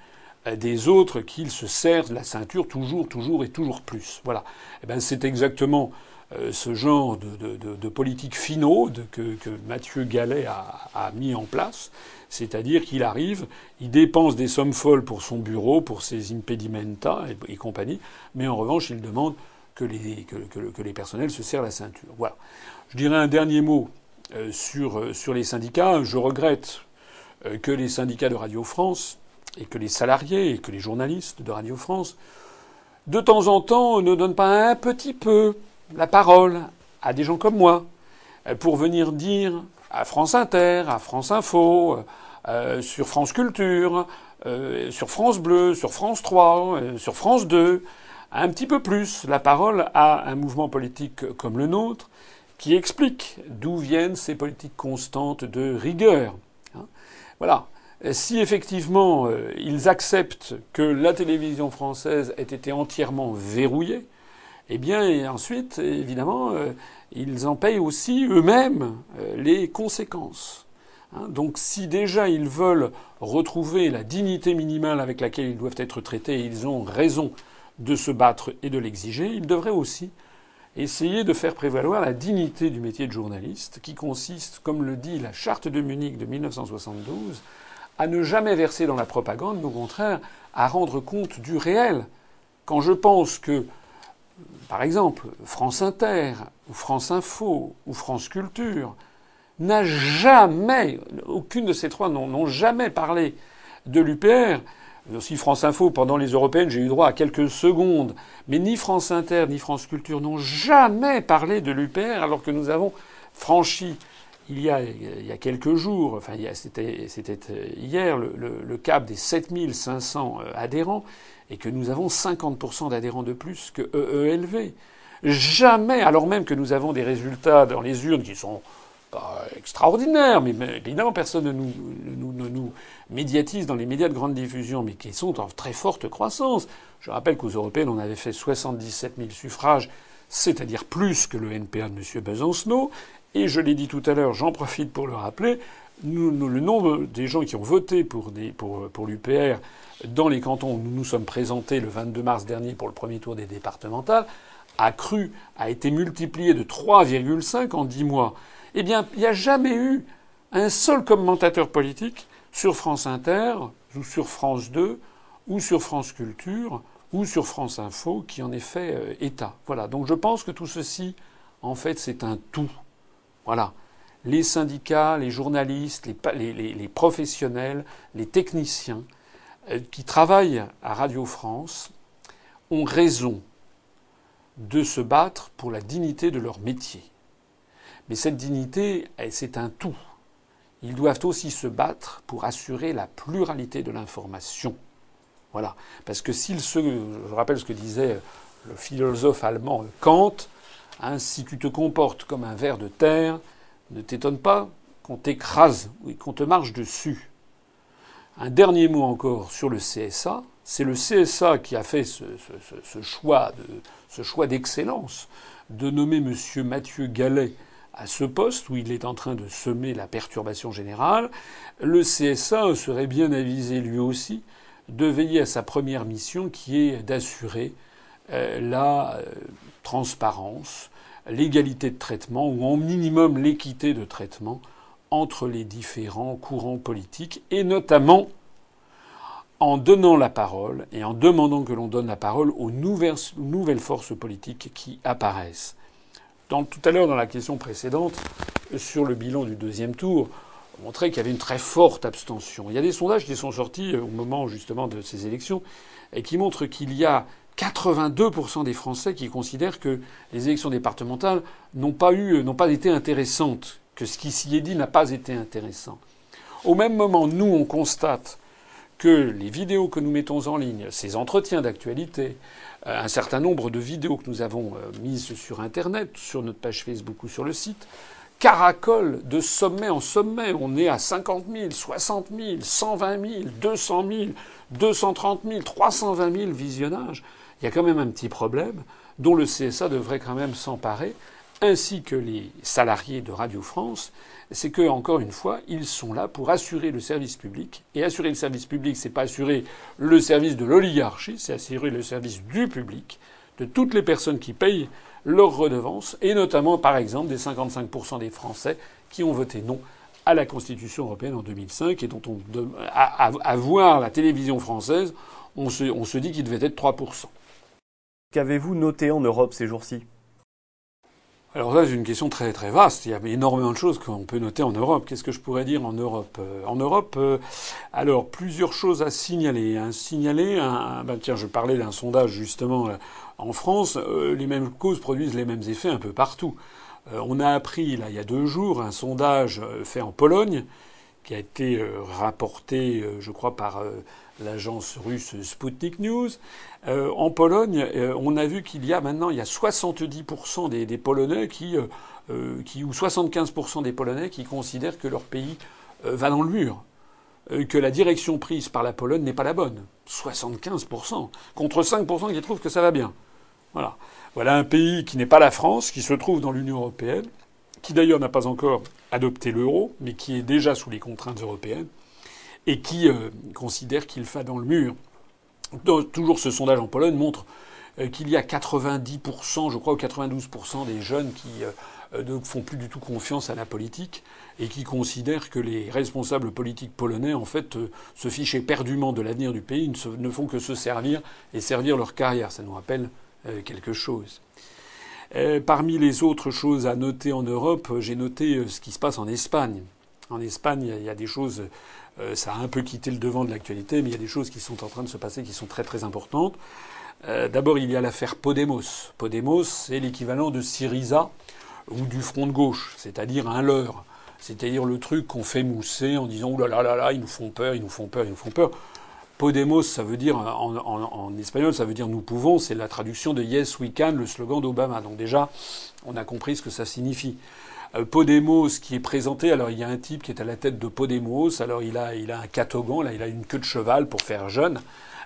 euh, des autres qu'ils se serrent la ceinture toujours, toujours et toujours plus. Voilà. Eh ben c'est exactement euh, ce genre de, politique finaux que, Mathieu Gallet a, a, mis en place, c'est-à-dire qu'il arrive, il dépense des sommes folles pour son bureau, pour ses impedimenta et, compagnie, mais en revanche il demande que les, personnels se serrent la ceinture. Voilà. Je dirais un dernier mot sur, sur les syndicats. Je regrette euh, que les syndicats de Radio France et que les salariés et que les journalistes de Radio France, de temps en temps, ne donnent pas un petit peu la parole à des gens comme moi euh, pour venir dire à France Inter, à France Info, euh, sur France Culture, sur France Bleu, sur France 3, sur France 2, un petit peu plus la parole à un mouvement politique comme le nôtre qui explique d'où viennent ces politiques constantes de rigueur. Voilà. Si effectivement euh, ils acceptent que la télévision française ait été entièrement verrouillée, eh bien ensuite, évidemment, euh, ils en payent aussi eux-mêmes euh, les conséquences. Hein. donc si déjà ils veulent retrouver la dignité minimale avec laquelle ils doivent être traités, ils ont raison de se battre et de l'exiger, ils devraient aussi essayer de faire prévaloir la dignité du métier de journaliste, qui consiste, comme le dit la charte de Munich de 1972, à ne jamais verser dans la propagande, mais au contraire à rendre compte du réel. Quand je pense que par exemple, France Inter, ou France Info, ou France Culture, n'a jamais, aucune de ces trois n'ont jamais parlé de l'UPR. Aussi France Info, pendant les européennes, j'ai eu droit à quelques secondes. Mais ni France Inter, ni France Culture n'ont jamais parlé de l'UPR, alors que nous avons franchi, il y a, il y a quelques jours, enfin, c'était hier, le, cap des 7500 euh, adhérents, et que nous avons 50% d'adhérents de plus que EELV. Jamais, alors même que nous avons des résultats dans les urnes qui sont pas extraordinaires, mais évidemment personne ne nous, médiatise dans les médias de grande diffusion, mais qui sont en très forte croissance. Je rappelle qu'aux européennes, on avait fait 77 000 suffrages, c'est-à-dire plus que le NPA de M. Besancenot. Et je l'ai dit tout à l'heure, j'en profite pour le rappeler, nous, le nombre des gens qui ont voté pour l'UPR dans les cantons où nous nous sommes présentés le 22 mars dernier pour le premier tour des départementales a cru, a été multiplié de 3,5 en 10 mois. Eh bien, il n'y a jamais eu un seul commentateur politique sur France Inter, ou sur France 2, ou sur France Culture, ou sur France Info qui en ait fait euh, état. Voilà. Donc je pense que tout ceci, en fait, c'est un tout. Voilà. Les syndicats, les journalistes, les, les professionnels, les techniciens euh, qui travaillent à Radio France ont raison de se battre pour la dignité de leur métier. Mais cette dignité, c'est un tout. Ils doivent aussi se battre pour assurer la pluralité de l'information. Voilà. Parce que s'ils se. Je rappelle ce que disait le philosophe allemand Kant hein, si tu te comportes comme un ver de terre, ne t'étonne pas qu'on t'écrase ou qu'on te marche dessus. Un dernier mot encore sur le CSA. C'est le CSA qui a fait ce, ce choix, de, ce choix d'excellence de nommer M. Mathieu Gallet à ce poste où il est en train de semer la perturbation générale. Le CSA serait bien avisé lui aussi de veiller à sa première mission qui est d'assurer euh, la euh, transparence, l'égalité de traitement ou en minimum l'équité de traitement entre les différents courants politiques et notamment en donnant la parole et en demandant que l'on donne la parole aux nouvelles, forces politiques qui apparaissent. Tout à l'heure, dans la question précédente, sur le bilan du deuxième tour, on montrait qu'il y avait une très forte abstention. Il y a des sondages qui sont sortis au moment justement de ces élections et qui montrent qu'il y a 82% des Français qui considèrent que les élections départementales n'ont pas eu, n'ont pas été intéressantes, que ce qui s'y est dit n'a pas été intéressant. Au même moment, nous, on constate que les vidéos que nous mettons en ligne, ces entretiens d'actualité, euh, un certain nombre de vidéos que nous avons euh, mises sur Internet, sur notre page Facebook ou sur le site, caracolent de sommet en sommet. On est à 50 000, 60 000, 120 000, 200 000, 230 000, 320 000 visionnages. Il y a quand même un petit problème dont le CSA devrait quand même s'emparer, ainsi que les salariés de Radio France, c'est que, encore une fois, ils sont là pour assurer le service public. Et assurer le service public, c'est pas assurer le service de l'oligarchie, c'est assurer le service du public, de toutes les personnes qui payent leurs redevances, et notamment, par exemple, des 55% des Français qui ont voté non à la Constitution européenne en 2005 et dont on, à, voir la télévision française, on se, on se dit qu'il devait être 3%. Qu'avez-vous noté en Europe ces jours-ci? Alors ça, c'est une question très très vaste. Il y a énormément de choses qu'on peut noter en Europe. Qu'est-ce que je pourrais dire en Europe euh, En Europe, euh, alors plusieurs choses à signaler. Un signaler, un, ben tiens, je parlais d'un sondage justement euh, en France. les mêmes causes produisent les mêmes effets un peu partout. on a appris là il y a deux jours un sondage fait en Pologne qui a été rapporté, je crois, par l'agence russe Sputnik News. Euh, en Pologne, euh, on a vu qu'il y a maintenant il y a 70% des, Polonais qui, euh, ou 75% des Polonais qui considèrent que leur pays va dans le mur, que la direction prise par la Pologne n'est pas la bonne. 75% contre 5% qui trouvent que ça va bien. Voilà. Voilà un pays qui n'est pas la France, qui se trouve dans l'Union européenne, qui d'ailleurs n'a pas encore adopté l'euro, mais qui est déjà sous les contraintes européennes et qui euh, considère qu'il va dans le mur. toujours ce sondage en Pologne montre euh, qu'il y a 90%, je crois, ou 92% des jeunes qui euh, ne font plus du tout confiance à la politique et qui considèrent que les responsables politiques polonais, en fait, se fichent éperdument de l'avenir du pays, ne, font que se servir et servir leur carrière. Ça nous rappelle quelque chose. parmi les autres choses à noter en Europe, j'ai noté ce qui se passe en Espagne. En Espagne, il y a des choses, ça a un peu quitté le devant de l'actualité, mais il y a des choses qui sont en train de se passer qui sont très très importantes. D'abord, il y a l'affaire Podemos. Podemos, c'est l'équivalent de Syriza ou du front de gauche, c'est-à-dire un leurre. C'est-à-dire le truc qu'on fait mousser en disant Ouh là là là là, ils nous font peur, ils nous font peur, ils nous font peur. Podemos, ça veut dire, en, espagnol, ça veut dire nous pouvons, c'est la traduction de Yes We Can, le slogan d'Obama. Donc déjà, on a compris ce que ça signifie. Euh, Podemos qui est présenté, alors il y a un type qui est à la tête de Podemos, alors il a, il a un catogan, là il a une queue de cheval pour faire jeune.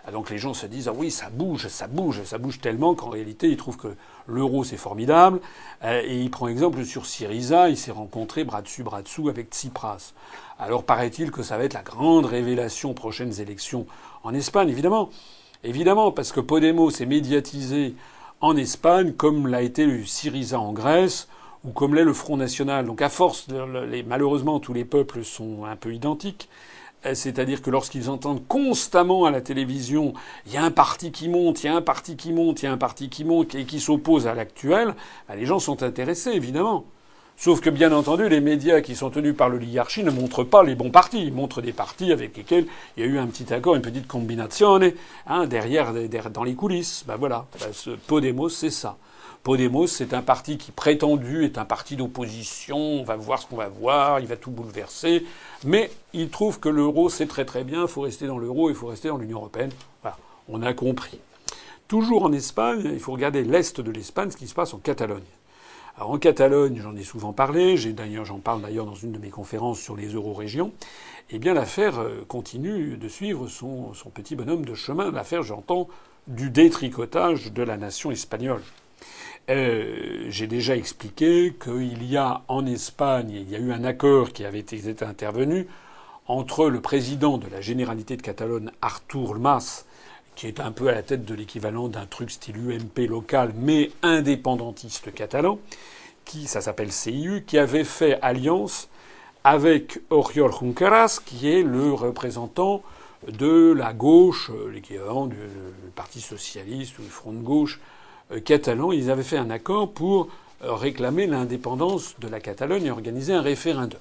Ah, donc les gens se disent ah oui ça bouge, ça bouge, ça bouge tellement qu'en réalité ils trouvent que l'euro c'est formidable. Euh, et il prend exemple sur Syriza, il s'est rencontré bras dessus bras dessous avec Tsipras. Alors paraît-il que ça va être la grande révélation prochaines élections en Espagne, évidemment. Évidemment, parce que Podemos est médiatisé en Espagne comme l'a été Syriza en Grèce ou comme l'est le Front National. Donc à force, malheureusement, tous les peuples sont un peu identiques. Euh, c'est-à-dire que lorsqu'ils entendent constamment à la télévision, il y a un parti qui monte, il y a un parti qui monte, il y a un parti qui monte et qui s'oppose à l'actuel, ben, les gens sont intéressés, évidemment. Sauf que, bien entendu, les médias qui sont tenus par l'oligarchie ne montrent pas les bons partis. Ils montrent des partis avec lesquels il y a eu un petit accord, une petite combinaison hein, derrière, dans les coulisses. Ben voilà, ben, ce Podemos, c'est ça. Podemos, c'est un parti qui prétendu est un parti d'opposition. On va voir ce qu'on va voir. Il va tout bouleverser. Mais il trouve que l'euro, c'est très très bien. Il faut rester dans l'euro. Il faut rester dans l'Union européenne. Voilà. On a compris. Toujours en Espagne, il faut regarder l'est de l'Espagne, ce qui se passe en Catalogne. Alors en Catalogne, j'en ai souvent parlé. J'ai d'ailleurs, j'en parle d'ailleurs dans une de mes conférences sur les euro-régions. Eh bien, l'affaire euh, continue de suivre son, son petit bonhomme de chemin. L'affaire, j'entends, du détricotage de la nation espagnole. Euh, j'ai déjà expliqué qu'il y a en Espagne, il y a eu un accord qui avait été intervenu entre le président de la Généralité de Catalogne, Artur Mas, qui est un peu à la tête de l'équivalent d'un truc style UMP local, mais indépendantiste catalan, qui, ça s'appelle CIU, qui avait fait alliance avec Oriol Junqueras, qui est le représentant de la gauche, l'équivalent du Parti socialiste ou du Front de gauche catalans, ils avaient fait un accord pour euh, réclamer l'indépendance de la Catalogne et organiser un référendum.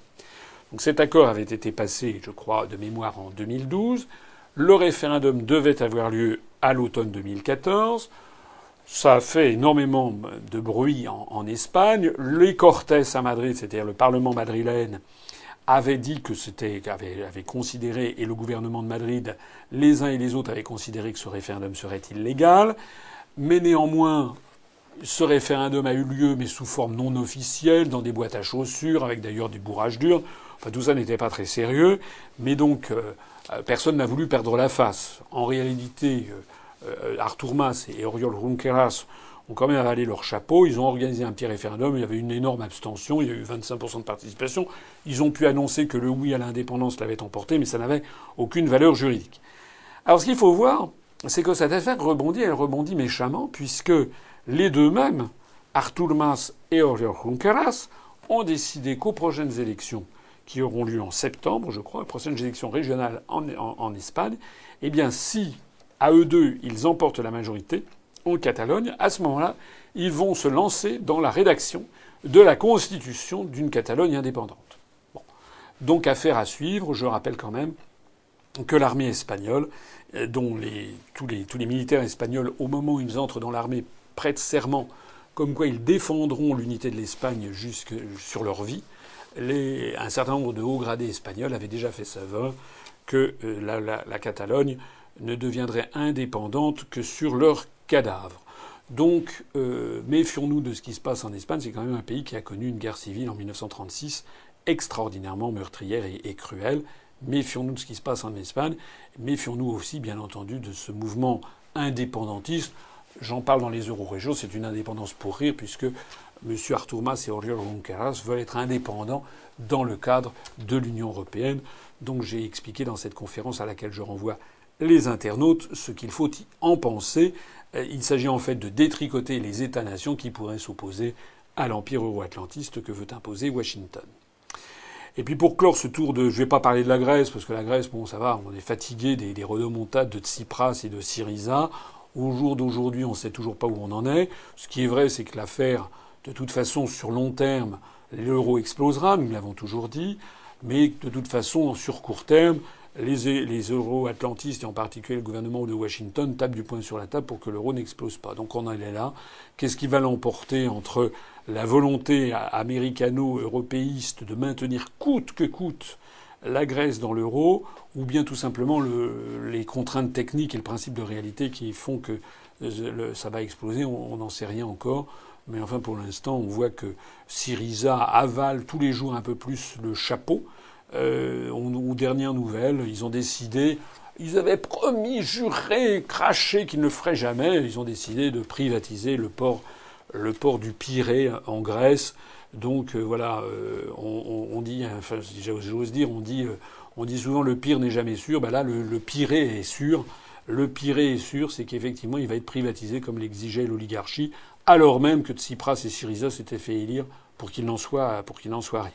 Donc cet accord avait été passé, je crois, de mémoire en 2012. Le référendum devait avoir lieu à l'automne 2014. Ça a fait énormément de bruit en, Espagne. Les Cortes à Madrid, c'est-à-dire le Parlement madrilène, avait dit que c'était, avait, avait, considéré, et le gouvernement de Madrid, les uns et les autres avaient considéré que ce référendum serait illégal. Mais néanmoins, ce référendum a eu lieu, mais sous forme non officielle, dans des boîtes à chaussures, avec d'ailleurs du bourrage dur. Enfin, tout ça n'était pas très sérieux. Mais donc, euh, euh, personne n'a voulu perdre la face. En réalité, euh, Artur Mas et Oriol Junqueras ont quand même avalé leur chapeau. Ils ont organisé un petit référendum. Il y avait une énorme abstention. Il y a eu 25% de participation. Ils ont pu annoncer que le oui à l'indépendance l'avait emporté, mais ça n'avait aucune valeur juridique. Alors, ce qu'il faut voir, c'est que cette affaire rebondit, elle rebondit méchamment, puisque les deux mêmes, Artur Mas et Oriol Junqueras, ont décidé qu'aux prochaines élections, qui auront lieu en septembre, je crois, les prochaines élections régionales en, Espagne, eh bien, si à eux deux, ils emportent la majorité en Catalogne, à ce moment-là, ils vont se lancer dans la rédaction de la constitution d'une Catalogne indépendante. Donc, affaire à suivre. Je rappelle quand même que l'armée espagnole euh, dont tous, les, militaires espagnols, au moment où ils entrent dans l'armée, prêtent serment comme quoi ils défendront l'unité de l'Espagne jusque sur leur vie. un certain nombre de hauts gradés espagnols avaient déjà fait savoir que euh, la, Catalogne ne deviendrait indépendante que sur leurs cadavres. Donc, euh, méfions-nous de ce qui se passe en Espagne. C'est quand même un pays qui a connu une guerre civile en 1936 extraordinairement meurtrière et cruelle. Méfions-nous de ce qui se passe en Espagne. Méfions-nous aussi, bien entendu, de ce mouvement indépendantiste. J'en parle dans les euro-régions. C'est une indépendance pour rire, puisque M. Artur Mas et Oriol Junqueras veulent être indépendants dans le cadre de l'Union européenne. Donc j'ai expliqué dans cette conférence à laquelle je renvoie les internautes ce qu'il faut en penser. Il s'agit en fait de détricoter les États-nations qui pourraient s'opposer à l'empire euro-atlantiste que veut imposer Washington. Et puis pour clore ce tour de, je vais pas parler de la Grèce parce que la Grèce, bon, ça va, on est fatigué des, des redemontades de Tsipras et de Syriza. Au jour d'aujourd'hui, on ne sait toujours pas où on en est. Ce qui est vrai, c'est que l'affaire, de toute façon, sur long terme, l'euro explosera, nous l'avons toujours dit. Mais de toute façon, sur court terme, les, les euro-atlantistes, et en particulier le gouvernement de Washington, tapent du poing sur la table pour que l'euro n'explose pas. Donc on en est là. Qu'est-ce qui va l'emporter entre la volonté américano-européiste de maintenir coûte que coûte la Grèce dans l'euro, ou bien tout simplement le, les contraintes techniques et le principe de réalité qui font que ça va exploser, on n'en sait rien encore. Mais enfin, pour l'instant, on voit que Syriza avale tous les jours un peu plus le chapeau. Euh, aux dernières nouvelles, ils ont décidé, ils avaient promis, juré, craché qu'ils ne le feraient jamais. Ils ont décidé de privatiser le port, le port du Pirée en Grèce. Donc euh, voilà, euh, on, dit, enfin j'ose dire, on dit, euh, on dit souvent le pire n'est jamais sûr. Ben là, le, le Pirée est sûr. Le Pirée est sûr, c'est qu'effectivement, il va être privatisé comme l'exigeait l'oligarchie, alors même que Tsipras et Syriza s'étaient fait élire pour qu'il n'en soit, pour qu'il n'en soit rien.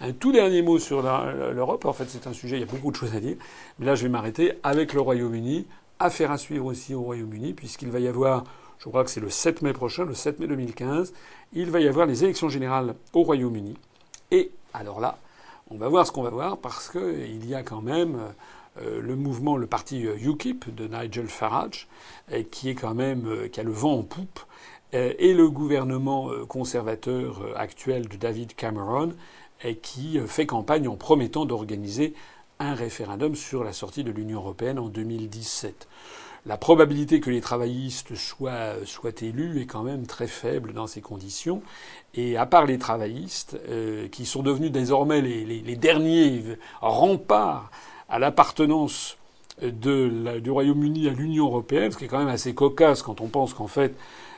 Un tout dernier mot sur l'Europe. En fait, c'est un sujet, il y a beaucoup de choses à dire. Mais là, je vais m'arrêter avec le Royaume-Uni. Affaire à suivre aussi au Royaume-Uni, puisqu'il va y avoir, je crois que c'est le 7 mai prochain, le 7 mai 2015, il va y avoir les élections générales au Royaume-Uni. Et alors là, on va voir ce qu'on va voir, parce qu'il y a quand même euh, le mouvement, le parti UKIP de Nigel Farage, euh, qui est quand même, euh, qui a le vent en poupe, et le gouvernement conservateur actuel de David Cameron, qui euh, fait campagne en promettant d'organiser un référendum sur la sortie de l'Union européenne en 2017. La probabilité que les travaillistes soient, soient élus est quand même très faible dans ces conditions. Et à part les travaillistes, euh, qui sont devenus désormais les, les, les derniers remparts à l'appartenance du Royaume-Uni à l'Union européenne, ce qui est quand même assez cocasse quand on pense qu'en fait,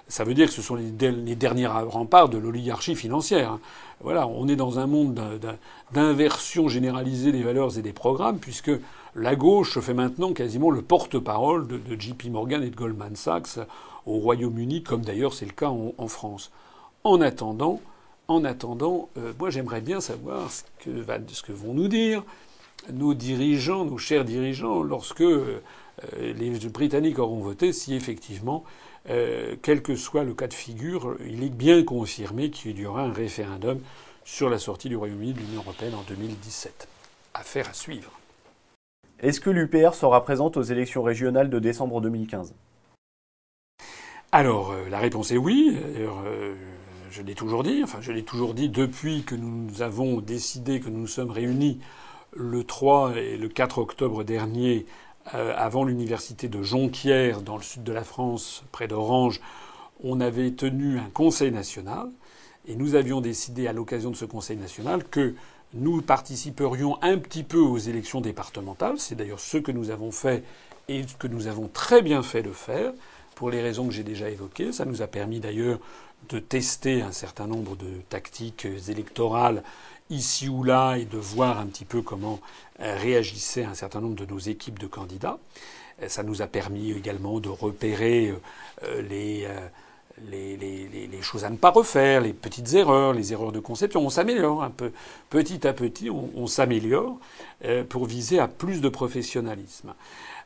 ça veut dire que ce sont les, derniers remparts de l'oligarchie financière. Hein. Voilà, on est dans un monde d'inversion généralisée des valeurs et des programmes, puisque la gauche fait maintenant quasiment le porte-parole de, JP Morgan et de Goldman Sachs au Royaume-Uni, comme d'ailleurs c'est le cas en, France. En attendant, en attendant, euh, moi j'aimerais bien savoir ce que, vont nous dire nos dirigeants, nos chers dirigeants, lorsque euh, les Britanniques auront voté, si effectivement euh, quel que soit le cas de figure, il est bien confirmé qu'il y aura un référendum sur la sortie du Royaume-Uni de l'Union européenne en 2017. Affaire à suivre. Est-ce que l'UPR sera présente aux élections régionales de décembre 2015 Alors, euh, la réponse est oui. Euh, je l'ai toujours dit. Enfin, je l'ai toujours dit depuis que nous avons décidé que nous nous sommes réunis le 3 et le 4 octobre dernier euh, avant l'université de Jonquière, dans le sud de la France, près d'Orange, on avait tenu un conseil national et nous avions décidé à l'occasion de ce conseil national que nous participerions un petit peu aux élections départementales. C'est d'ailleurs ce que nous avons fait et que nous avons très bien fait de faire pour les raisons que j'ai déjà évoquées. Ça nous a permis d'ailleurs de tester un certain nombre de tactiques électorales ici ou là et de voir un petit peu comment euh, réagissaient un certain nombre de nos équipes de candidats. Euh, ça nous a permis également de repérer euh, les, les, choses à ne pas refaire, les petites erreurs, les erreurs de conception. On s'améliore un peu. Petit à petit, on, s'améliore pour viser à plus de professionnalisme.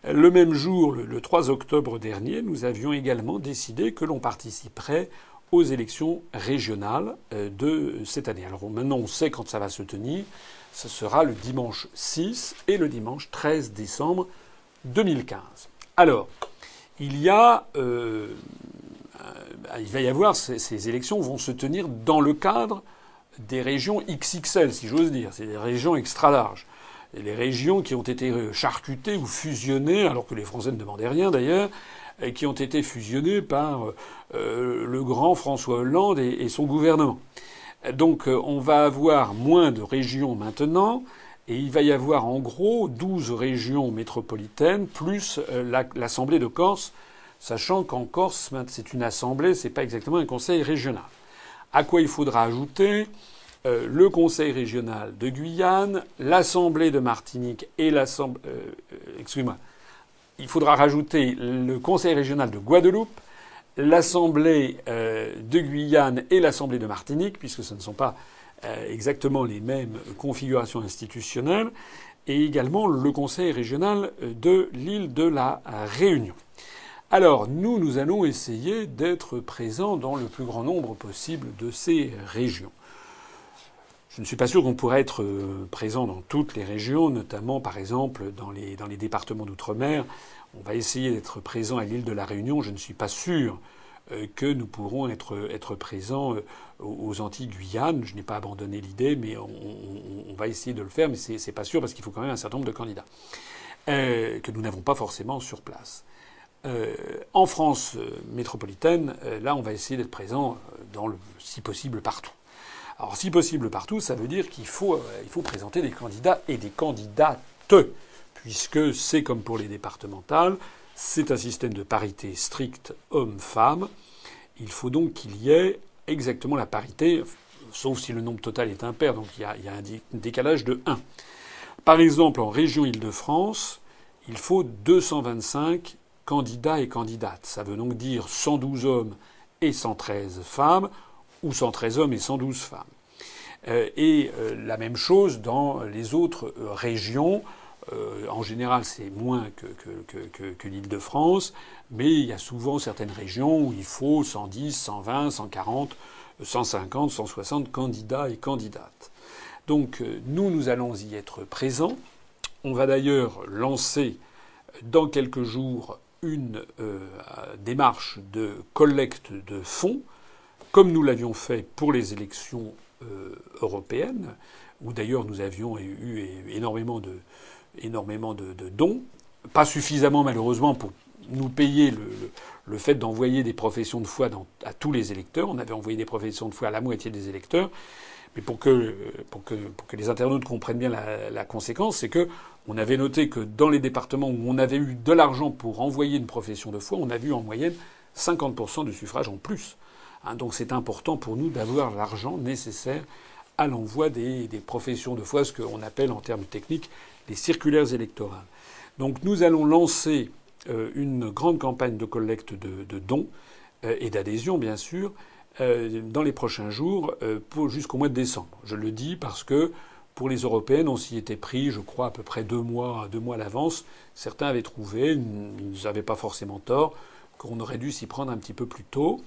Le même jour, le 3 octobre dernier, nous avions également décidé que l'on participerait aux élections régionales euh, de cette année. Alors maintenant on sait quand ça va se tenir. Ce sera le dimanche 6 et le dimanche 13 décembre 2015. Alors, il y a, euh, euh, il va y avoir ces, élections vont se tenir dans le cadre des régions XXL, si j'ose dire, c'est des régions extra larges, et les régions qui ont été charcutées ou fusionnées, alors que les Français ne demandaient rien d'ailleurs, et qui ont été fusionnés par euh, le grand François Hollande et, son gouvernement. Donc euh, on va avoir moins de régions maintenant, et il va y avoir en gros 12 régions métropolitaines, plus euh, l'Assemblée de Corse, sachant qu'en Corse, c'est une assemblée, c'est pas exactement un conseil régional. À quoi il faudra ajouter le Conseil régional de Guyane, l'Assemblée de Martinique et l'Assemblée. excusez-moi il faudra rajouter le Conseil régional de Guadeloupe, l'Assemblée euh, de Guyane et l'Assemblée de Martinique, puisque ce ne sont pas euh, exactement les mêmes configurations institutionnelles, et également le Conseil régional de l'île de la Réunion. Alors, nous, nous allons essayer d'être présents dans le plus grand nombre possible de ces régions. Je ne suis pas sûr qu'on pourrait être euh, présent dans toutes les régions, notamment par exemple dans les, départements d'outre-mer. On va essayer d'être présent à l'île de la Réunion. Je ne suis pas sûr euh, que nous pourrons être, présents euh, aux Antilles Guyane. Je n'ai pas abandonné l'idée, mais on, va essayer de le faire, mais c'est pas sûr parce qu'il faut quand même un certain nombre de candidats que nous n'avons pas forcément sur place. Euh, en France métropolitaine, là, on va essayer d'être présent dans le, si possible partout. Alors, si possible partout, ça veut dire qu'il faut, euh, faut présenter des candidats et des candidates, puisque c'est comme pour les départementales, c'est un système de parité stricte homme-femme. Il faut donc qu'il y ait exactement la parité, sauf si le nombre total est impair, donc il y a, il y a un décalage de 1. Par exemple, en région Île-de-France, il faut 225 candidats et candidates. Ça veut donc dire 112 hommes et 113 femmes ou 113 hommes et 112 femmes. Euh, et euh, la même chose dans les autres euh, régions. en général, c'est moins que, l'Île-de-France, mais il y a souvent certaines régions où il faut 110, 120, 140, 150, 160 candidats et candidates. Donc nous, nous allons y être présents. On va d'ailleurs lancer dans quelques jours une démarche de collecte de fonds comme nous l'avions fait pour les élections euh, européennes, où d'ailleurs nous avions eu énormément de, énormément de, dons, pas suffisamment malheureusement pour nous payer le, le, fait d'envoyer des professions de foi à tous les électeurs. On avait envoyé des professions de foi à la moitié des électeurs. Mais pour que, pour que, pour que les internautes comprennent bien la conséquence, c'est que on avait noté que dans les départements où on avait eu de l'argent pour envoyer une profession de foi, on a vu en moyenne 50% de suffrages en plus. Hein, donc c'est important pour nous d'avoir l'argent nécessaire à l'envoi des, professions de foi, ce qu'on appelle en termes techniques les circulaires électorales. Donc nous allons lancer euh, une grande campagne de collecte de, dons euh, et d'adhésion, bien sûr, euh, dans les prochains jours, jusqu'au mois de décembre. Je le dis parce que pour les européennes, on s'y était pris, je crois, à peu près deux mois, deux mois à l'avance. Certains avaient trouvé, ils n'avaient pas forcément tort, qu'on aurait dû s'y prendre un petit peu plus tôt.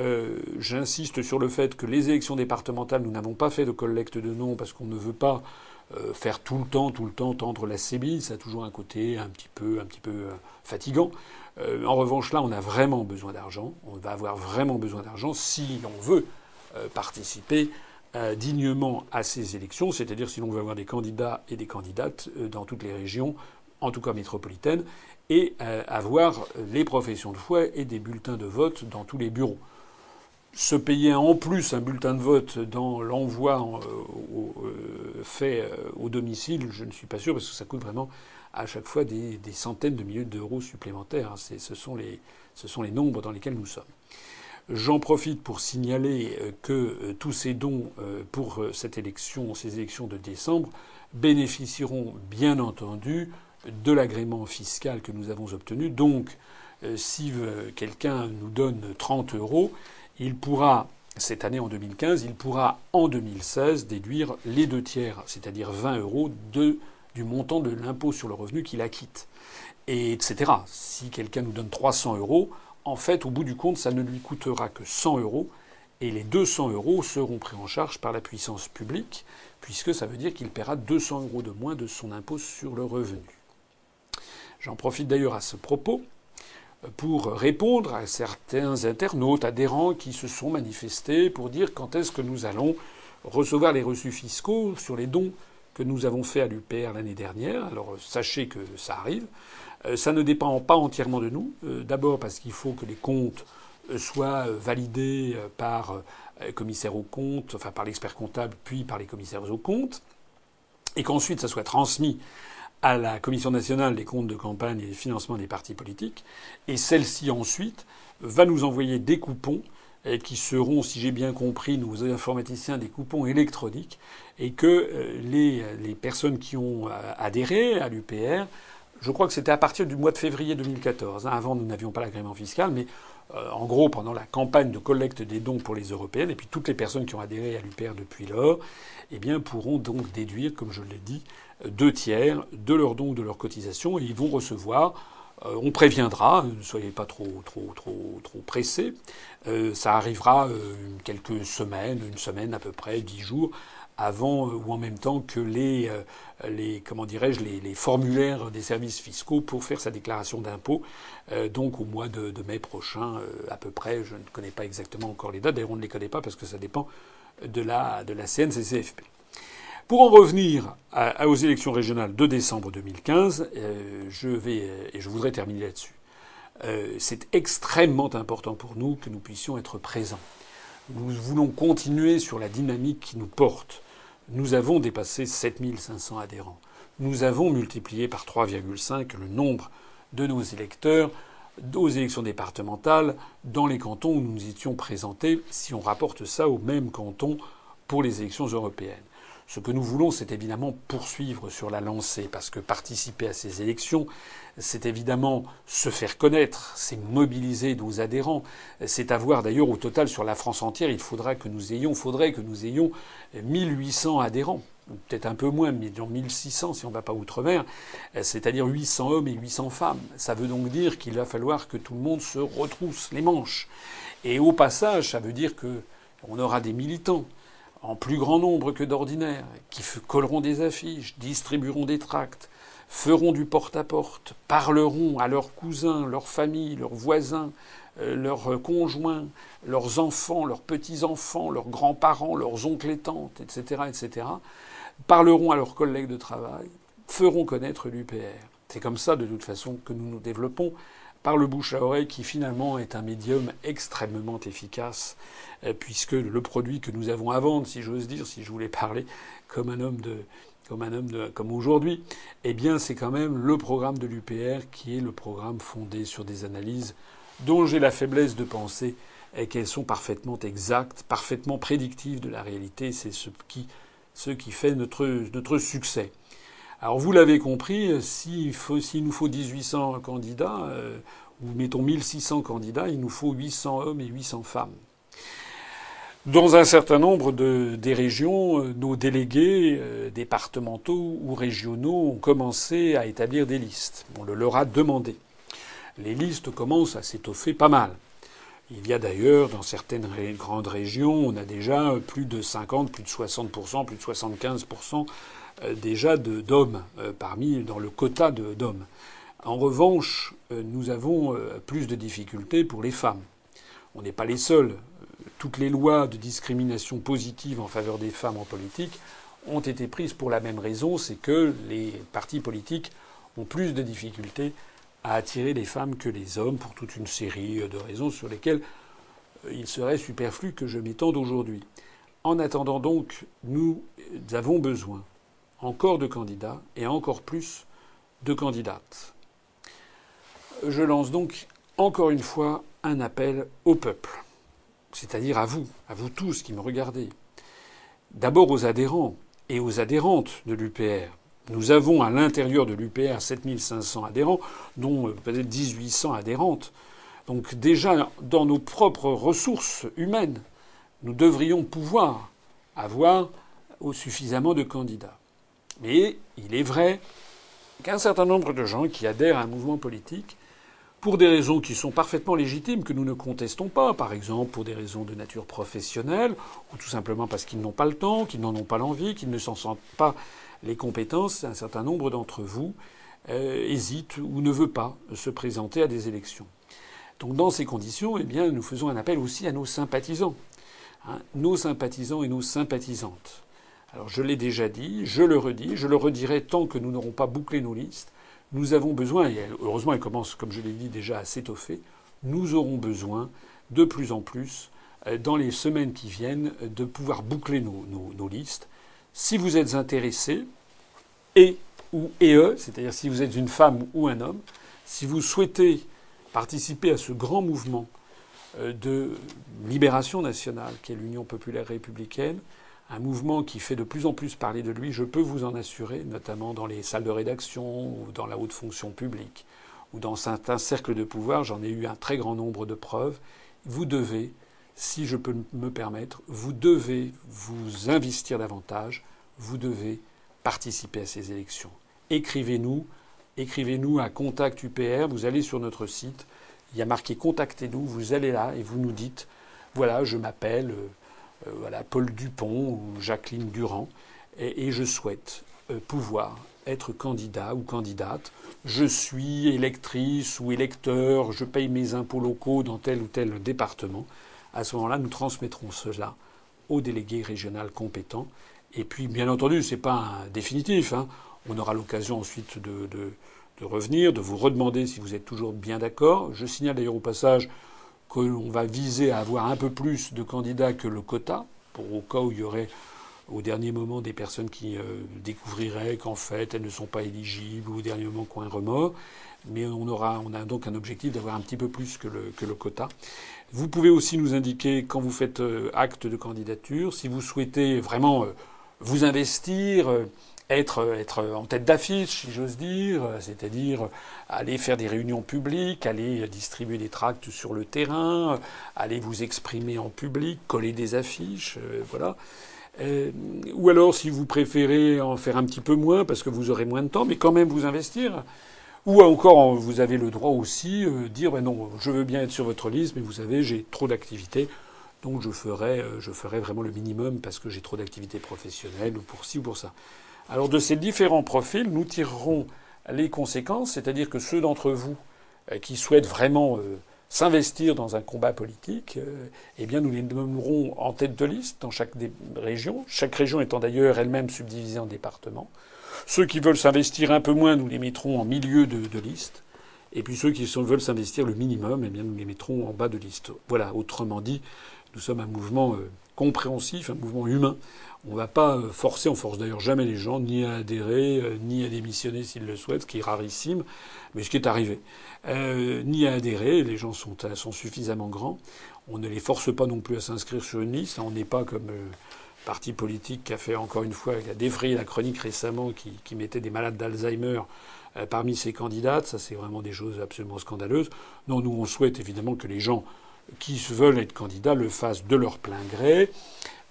Euh, j'insiste sur le fait que les élections départementales, nous n'avons pas fait de collecte de noms parce qu'on ne veut pas euh, faire tout le temps, tout le temps tendre la sébille. Ça a toujours un côté un petit peu, un peu euh, fatigant. en revanche, là, on a vraiment besoin d'argent. On va avoir vraiment besoin d'argent si on veut participer dignement à ces élections, c'est-à-dire si l'on veut avoir des candidats et des candidates dans toutes les régions, en tout cas métropolitaines, et avoir les professions de foi et des bulletins de vote dans tous les bureaux se payer en plus un bulletin de vote dans l'envoi euh, euh, fait euh, au domicile, je ne suis pas sûr, parce que ça coûte vraiment à chaque fois des, centaines de milliers d'euros supplémentaires. Les, ce sont les nombres dans lesquels nous sommes. J'en profite pour signaler que tous ces dons pour cette élection, ces élections de décembre, bénéficieront bien entendu de l'agrément fiscal que nous avons obtenu. Donc, si quelqu'un nous donne 30 euros, il pourra, cette année en 2015, il pourra en 2016 déduire les deux tiers, c'est-à-dire 20 euros du montant de l'impôt sur le revenu qu'il acquitte. Et etc. Si quelqu'un nous donne 300 euros, en fait, au bout du compte, ça ne lui coûtera que 100 euros et les 200 euros seront pris en charge par la puissance publique, puisque ça veut dire qu'il paiera 200 euros de moins de son impôt sur le revenu. J'en profite d'ailleurs à ce propos pour répondre à certains internautes adhérents qui se sont manifestés pour dire quand est-ce que nous allons recevoir les reçus fiscaux sur les dons que nous avons faits à l'UPR l'année dernière. Alors sachez que ça arrive. Euh, ça ne dépend pas entièrement de nous. Euh, d'abord parce qu'il faut que les comptes euh, soient validés par commissaire aux comptes, enfin par l'expert comptable, puis par les commissaires aux comptes, et qu'ensuite ça soit transmis à la Commission nationale des comptes de campagne et des financements des partis politiques, et celle-ci ensuite va nous envoyer des coupons qui seront, si j'ai bien compris, nos informaticiens, des coupons électroniques, et que les, les personnes qui ont adhéré à l'UPR, je crois que c'était à partir du mois de février 2014. Hein, avant, nous n'avions pas l'agrément fiscal, mais euh, en gros, pendant la campagne de collecte des dons pour les européennes, et puis toutes les personnes qui ont adhéré à l'UPR depuis lors, eh bien, pourront donc déduire, comme je l'ai dit, deux tiers de leurs dons ou de leurs cotisations et ils vont recevoir Euh, on préviendra, ne soyez pas trop trop trop trop pressés. Euh, ça arrivera euh, quelques semaines, une semaine à peu près, dix jours avant ou en même temps que les, les comment dirais-je les, formulaires des services fiscaux pour faire sa déclaration d'impôt. donc au mois de, mai prochain à peu près. Je ne connais pas exactement encore les dates. D'ailleurs on ne les connaît pas parce que ça dépend de la de la CNCCFP. Pour en revenir aux élections régionales de décembre 2015, euh, je vais euh, et je voudrais terminer là-dessus. Euh, c'est extrêmement important pour nous que nous puissions être présents. Nous voulons continuer sur la dynamique qui nous porte. Nous avons dépassé 7500 adhérents. Nous avons multiplié par 3,5 le nombre de nos électeurs aux élections départementales dans les cantons où nous étions présentés, si on rapporte ça au même canton pour les élections européennes. Ce que nous voulons, c'est évidemment poursuivre sur la lancée, parce que participer à ces élections, c'est évidemment se faire connaître, c'est mobiliser nos adhérents, c'est avoir d'ailleurs au total sur la France entière, il faudra que nous ayons, faudrait que nous ayons 1800 adhérents peut-être un peu moins, mais disons 1600 si on ne va pas outre-mer, c'est-à-dire 800 hommes et 800 femmes. Ça veut donc dire qu'il va falloir que tout le monde se retrousse les manches. Et au passage, ça veut dire que on aura des militants en plus grand nombre que d'ordinaire, qui colleront des affiches, distribueront des tracts, feront du porte-à-porte, parleront à leurs cousins, leurs familles, leurs voisins, euh, leurs conjoints, leurs enfants, leurs petits-enfants, leurs grands-parents, leurs oncles et tantes, etc., etc., parleront à leurs collègues de travail, feront connaître l'UPR. C'est comme ça, de toute façon, que nous nous développons par le bouche à oreille qui finalement est un médium extrêmement efficace euh, puisque le produit que nous avons à vendre, si j'ose dire, si je voulais parler comme un homme de comme un homme de, comme aujourd'hui, eh bien c'est quand même le programme de l'UPR qui est le programme fondé sur des analyses dont j'ai la faiblesse de penser qu'elles sont parfaitement exactes, parfaitement prédictives de la réalité. C'est ce qui, fait notre succès. Alors vous l'avez compris, s'il nous faut 1800 candidats, euh, ou mettons 1600 candidats, il nous faut 800 hommes et 800 femmes. Dans un certain nombre de, des régions, euh, nos délégués euh, départementaux ou régionaux ont commencé à établir des listes. On le leur a demandé. Les listes commencent à s'étoffer pas mal. Il y a d'ailleurs, dans certaines grandes régions, on a déjà plus de 50, plus de 60%, plus de 75% euh, déjà d'hommes euh, parmi dans le quota d'hommes. En revanche, euh, nous avons plus de difficultés pour les femmes. On n'est pas les seuls. Toutes les lois de discrimination positive en faveur des femmes en politique ont été prises pour la même raison, c'est que les partis politiques ont plus de difficultés à attirer les femmes que les hommes pour toute une série de raisons sur lesquelles il serait superflu que je m'étende aujourd'hui. En attendant donc, nous avons besoin encore de candidats et encore plus de candidates. Je lance donc encore une fois un appel au peuple, c'est-à-dire à vous, à vous tous qui me regardez. D'abord aux adhérents et aux adhérentes de l'UPR. Nous avons à l'intérieur de l'UPR 7500 adhérents, dont euh, peut-être 1800 adhérentes. Donc déjà, dans nos propres ressources humaines, nous devrions pouvoir avoir suffisamment de candidats. Mais il est vrai qu'un certain nombre de gens qui adhèrent à un mouvement politique, pour des raisons qui sont parfaitement légitimes, que nous ne contestons pas, par exemple pour des raisons de nature professionnelle, ou tout simplement parce qu'ils n'ont pas le temps, qu'ils n'en ont pas l'envie, qu'ils ne s'en sentent pas les compétences, un certain nombre d'entre vous euh, hésitent ou ne veulent pas se présenter à des élections. Donc dans ces conditions, eh bien, nous faisons un appel aussi à nos sympathisants, hein, nos sympathisants et nos sympathisantes. Je l'ai déjà dit, je le redis, je le redirai tant que nous n'aurons pas bouclé nos listes. Nous avons besoin, et heureusement elle commence, comme je l'ai dit déjà, à s'étoffer, nous aurons besoin de plus en plus, euh, dans les semaines qui viennent, de pouvoir boucler nos, listes. Si vous êtes intéressé, et ou et c'est-à-dire si vous êtes une femme ou un homme, si vous souhaitez participer à ce grand mouvement euh, de libération nationale qu'est l'Union populaire républicaine, un mouvement qui fait de plus en plus parler de lui, je peux vous en assurer, notamment dans les salles de rédaction ou dans la haute fonction publique ou dans certains cercles de pouvoir, j'en ai eu un très grand nombre de preuves. Vous devez, si je peux me permettre, vous devez vous investir davantage, vous devez participer à ces élections. Écrivez-nous écrivez-nous à contact UPR. Vous allez sur notre site, il y a marqué Contactez-nous. Vous allez là et vous nous dites voilà, je m'appelle euh, voilà Paul Dupont ou Jacqueline Durand et, je souhaite pouvoir être candidat ou candidate. Je suis électrice ou électeur, je paye mes impôts locaux dans tel ou tel département. À ce moment-là, nous transmettrons cela au délégué régional compétent. Et puis, bien entendu, ce n'est pas définitif. Hein. On aura l'occasion ensuite de, revenir, de vous redemander si vous êtes toujours bien d'accord. Je signale d'ailleurs au passage qu'on va viser à avoir un peu plus de candidats que le quota, pour au cas où il y aurait au dernier moment des personnes qui euh, découvriraient qu'en fait elles ne sont pas éligibles ou au dernier moment qu'on un remords. Mais on aura, on a donc un objectif d'avoir un petit peu plus que le, que le quota. Vous pouvez aussi nous indiquer quand vous faites euh, acte de candidature, si vous souhaitez vraiment euh, vous investir, être, en tête d'affiche, si j'ose dire, c'est-à-dire aller faire des réunions publiques, aller distribuer des tracts sur le terrain, aller vous exprimer en public, coller des affiches, voilà. Euh, ou alors, si vous préférez en faire un petit peu moins parce que vous aurez moins de temps, mais quand même vous investir. Ou encore, vous avez le droit aussi de euh, dire ben non, je veux bien être sur votre liste, mais vous savez, j'ai trop d'activités, donc je ferai, euh, je ferai vraiment le minimum parce que j'ai trop d'activités professionnelles ou pour ci ou pour ça. Alors de ces différents profils, nous tirerons les conséquences, c'est-à-dire que ceux d'entre vous qui souhaitent vraiment s'investir dans un combat politique, euh, eh bien nous les nommerons en tête de liste dans chaque des régions, chaque région étant d'ailleurs elle-même subdivisée en départements. Ceux qui veulent s'investir un peu moins, nous les mettrons en milieu de, liste. Et puis ceux qui veulent s'investir le minimum, eh bien nous les mettrons en bas de liste. Voilà, autrement dit, nous sommes un mouvement euh, compréhensif, un mouvement humain. On ne va pas euh, forcer, on force d'ailleurs jamais les gens, ni à adhérer, ni à démissionner s'ils le souhaitent, ce qui est rarissime, mais ce qui est arrivé. Euh, ni à adhérer. Les gens sont, suffisamment grands. On ne les force pas non plus à s'inscrire sur une liste. On n'est pas comme le euh, parti politique qui a fait encore une fois, qui a défrayé la chronique récemment, qui, mettait des malades d'Alzheimer euh, parmi ses candidates. Ça, c'est vraiment des choses absolument scandaleuses. Non, nous, on souhaite évidemment que les gens qui veulent être candidats le fassent de leur plein gré,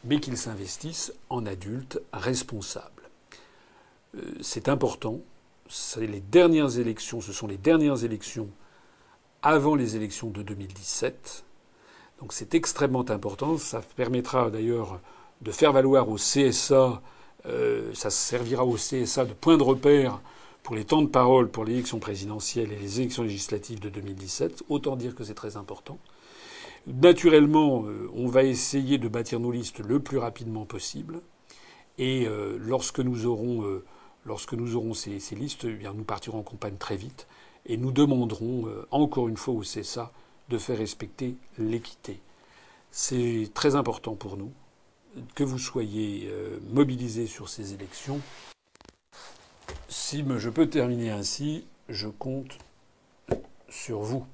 mais qu'ils s'investissent en adultes responsables. C'est important c'est les dernières élections, ce sont les dernières élections avant les élections de 2017. Donc c'est extrêmement important. Ça permettra d'ailleurs de faire valoir au CSA, euh, ça servira au CSA de point de repère pour les temps de parole pour l'élection présidentielle et les élections législatives de 2017. Autant dire que c'est très important. Naturellement, euh, on va essayer de bâtir nos listes le plus rapidement possible. Et euh, lorsque nous aurons Lorsque nous aurons ces, listes, eh bien, nous partirons en campagne très vite et nous demanderons euh, encore une fois au CSA de faire respecter l'équité. C'est très important pour nous que vous soyez euh, mobilisés sur ces élections. Si je peux terminer ainsi, je compte sur vous.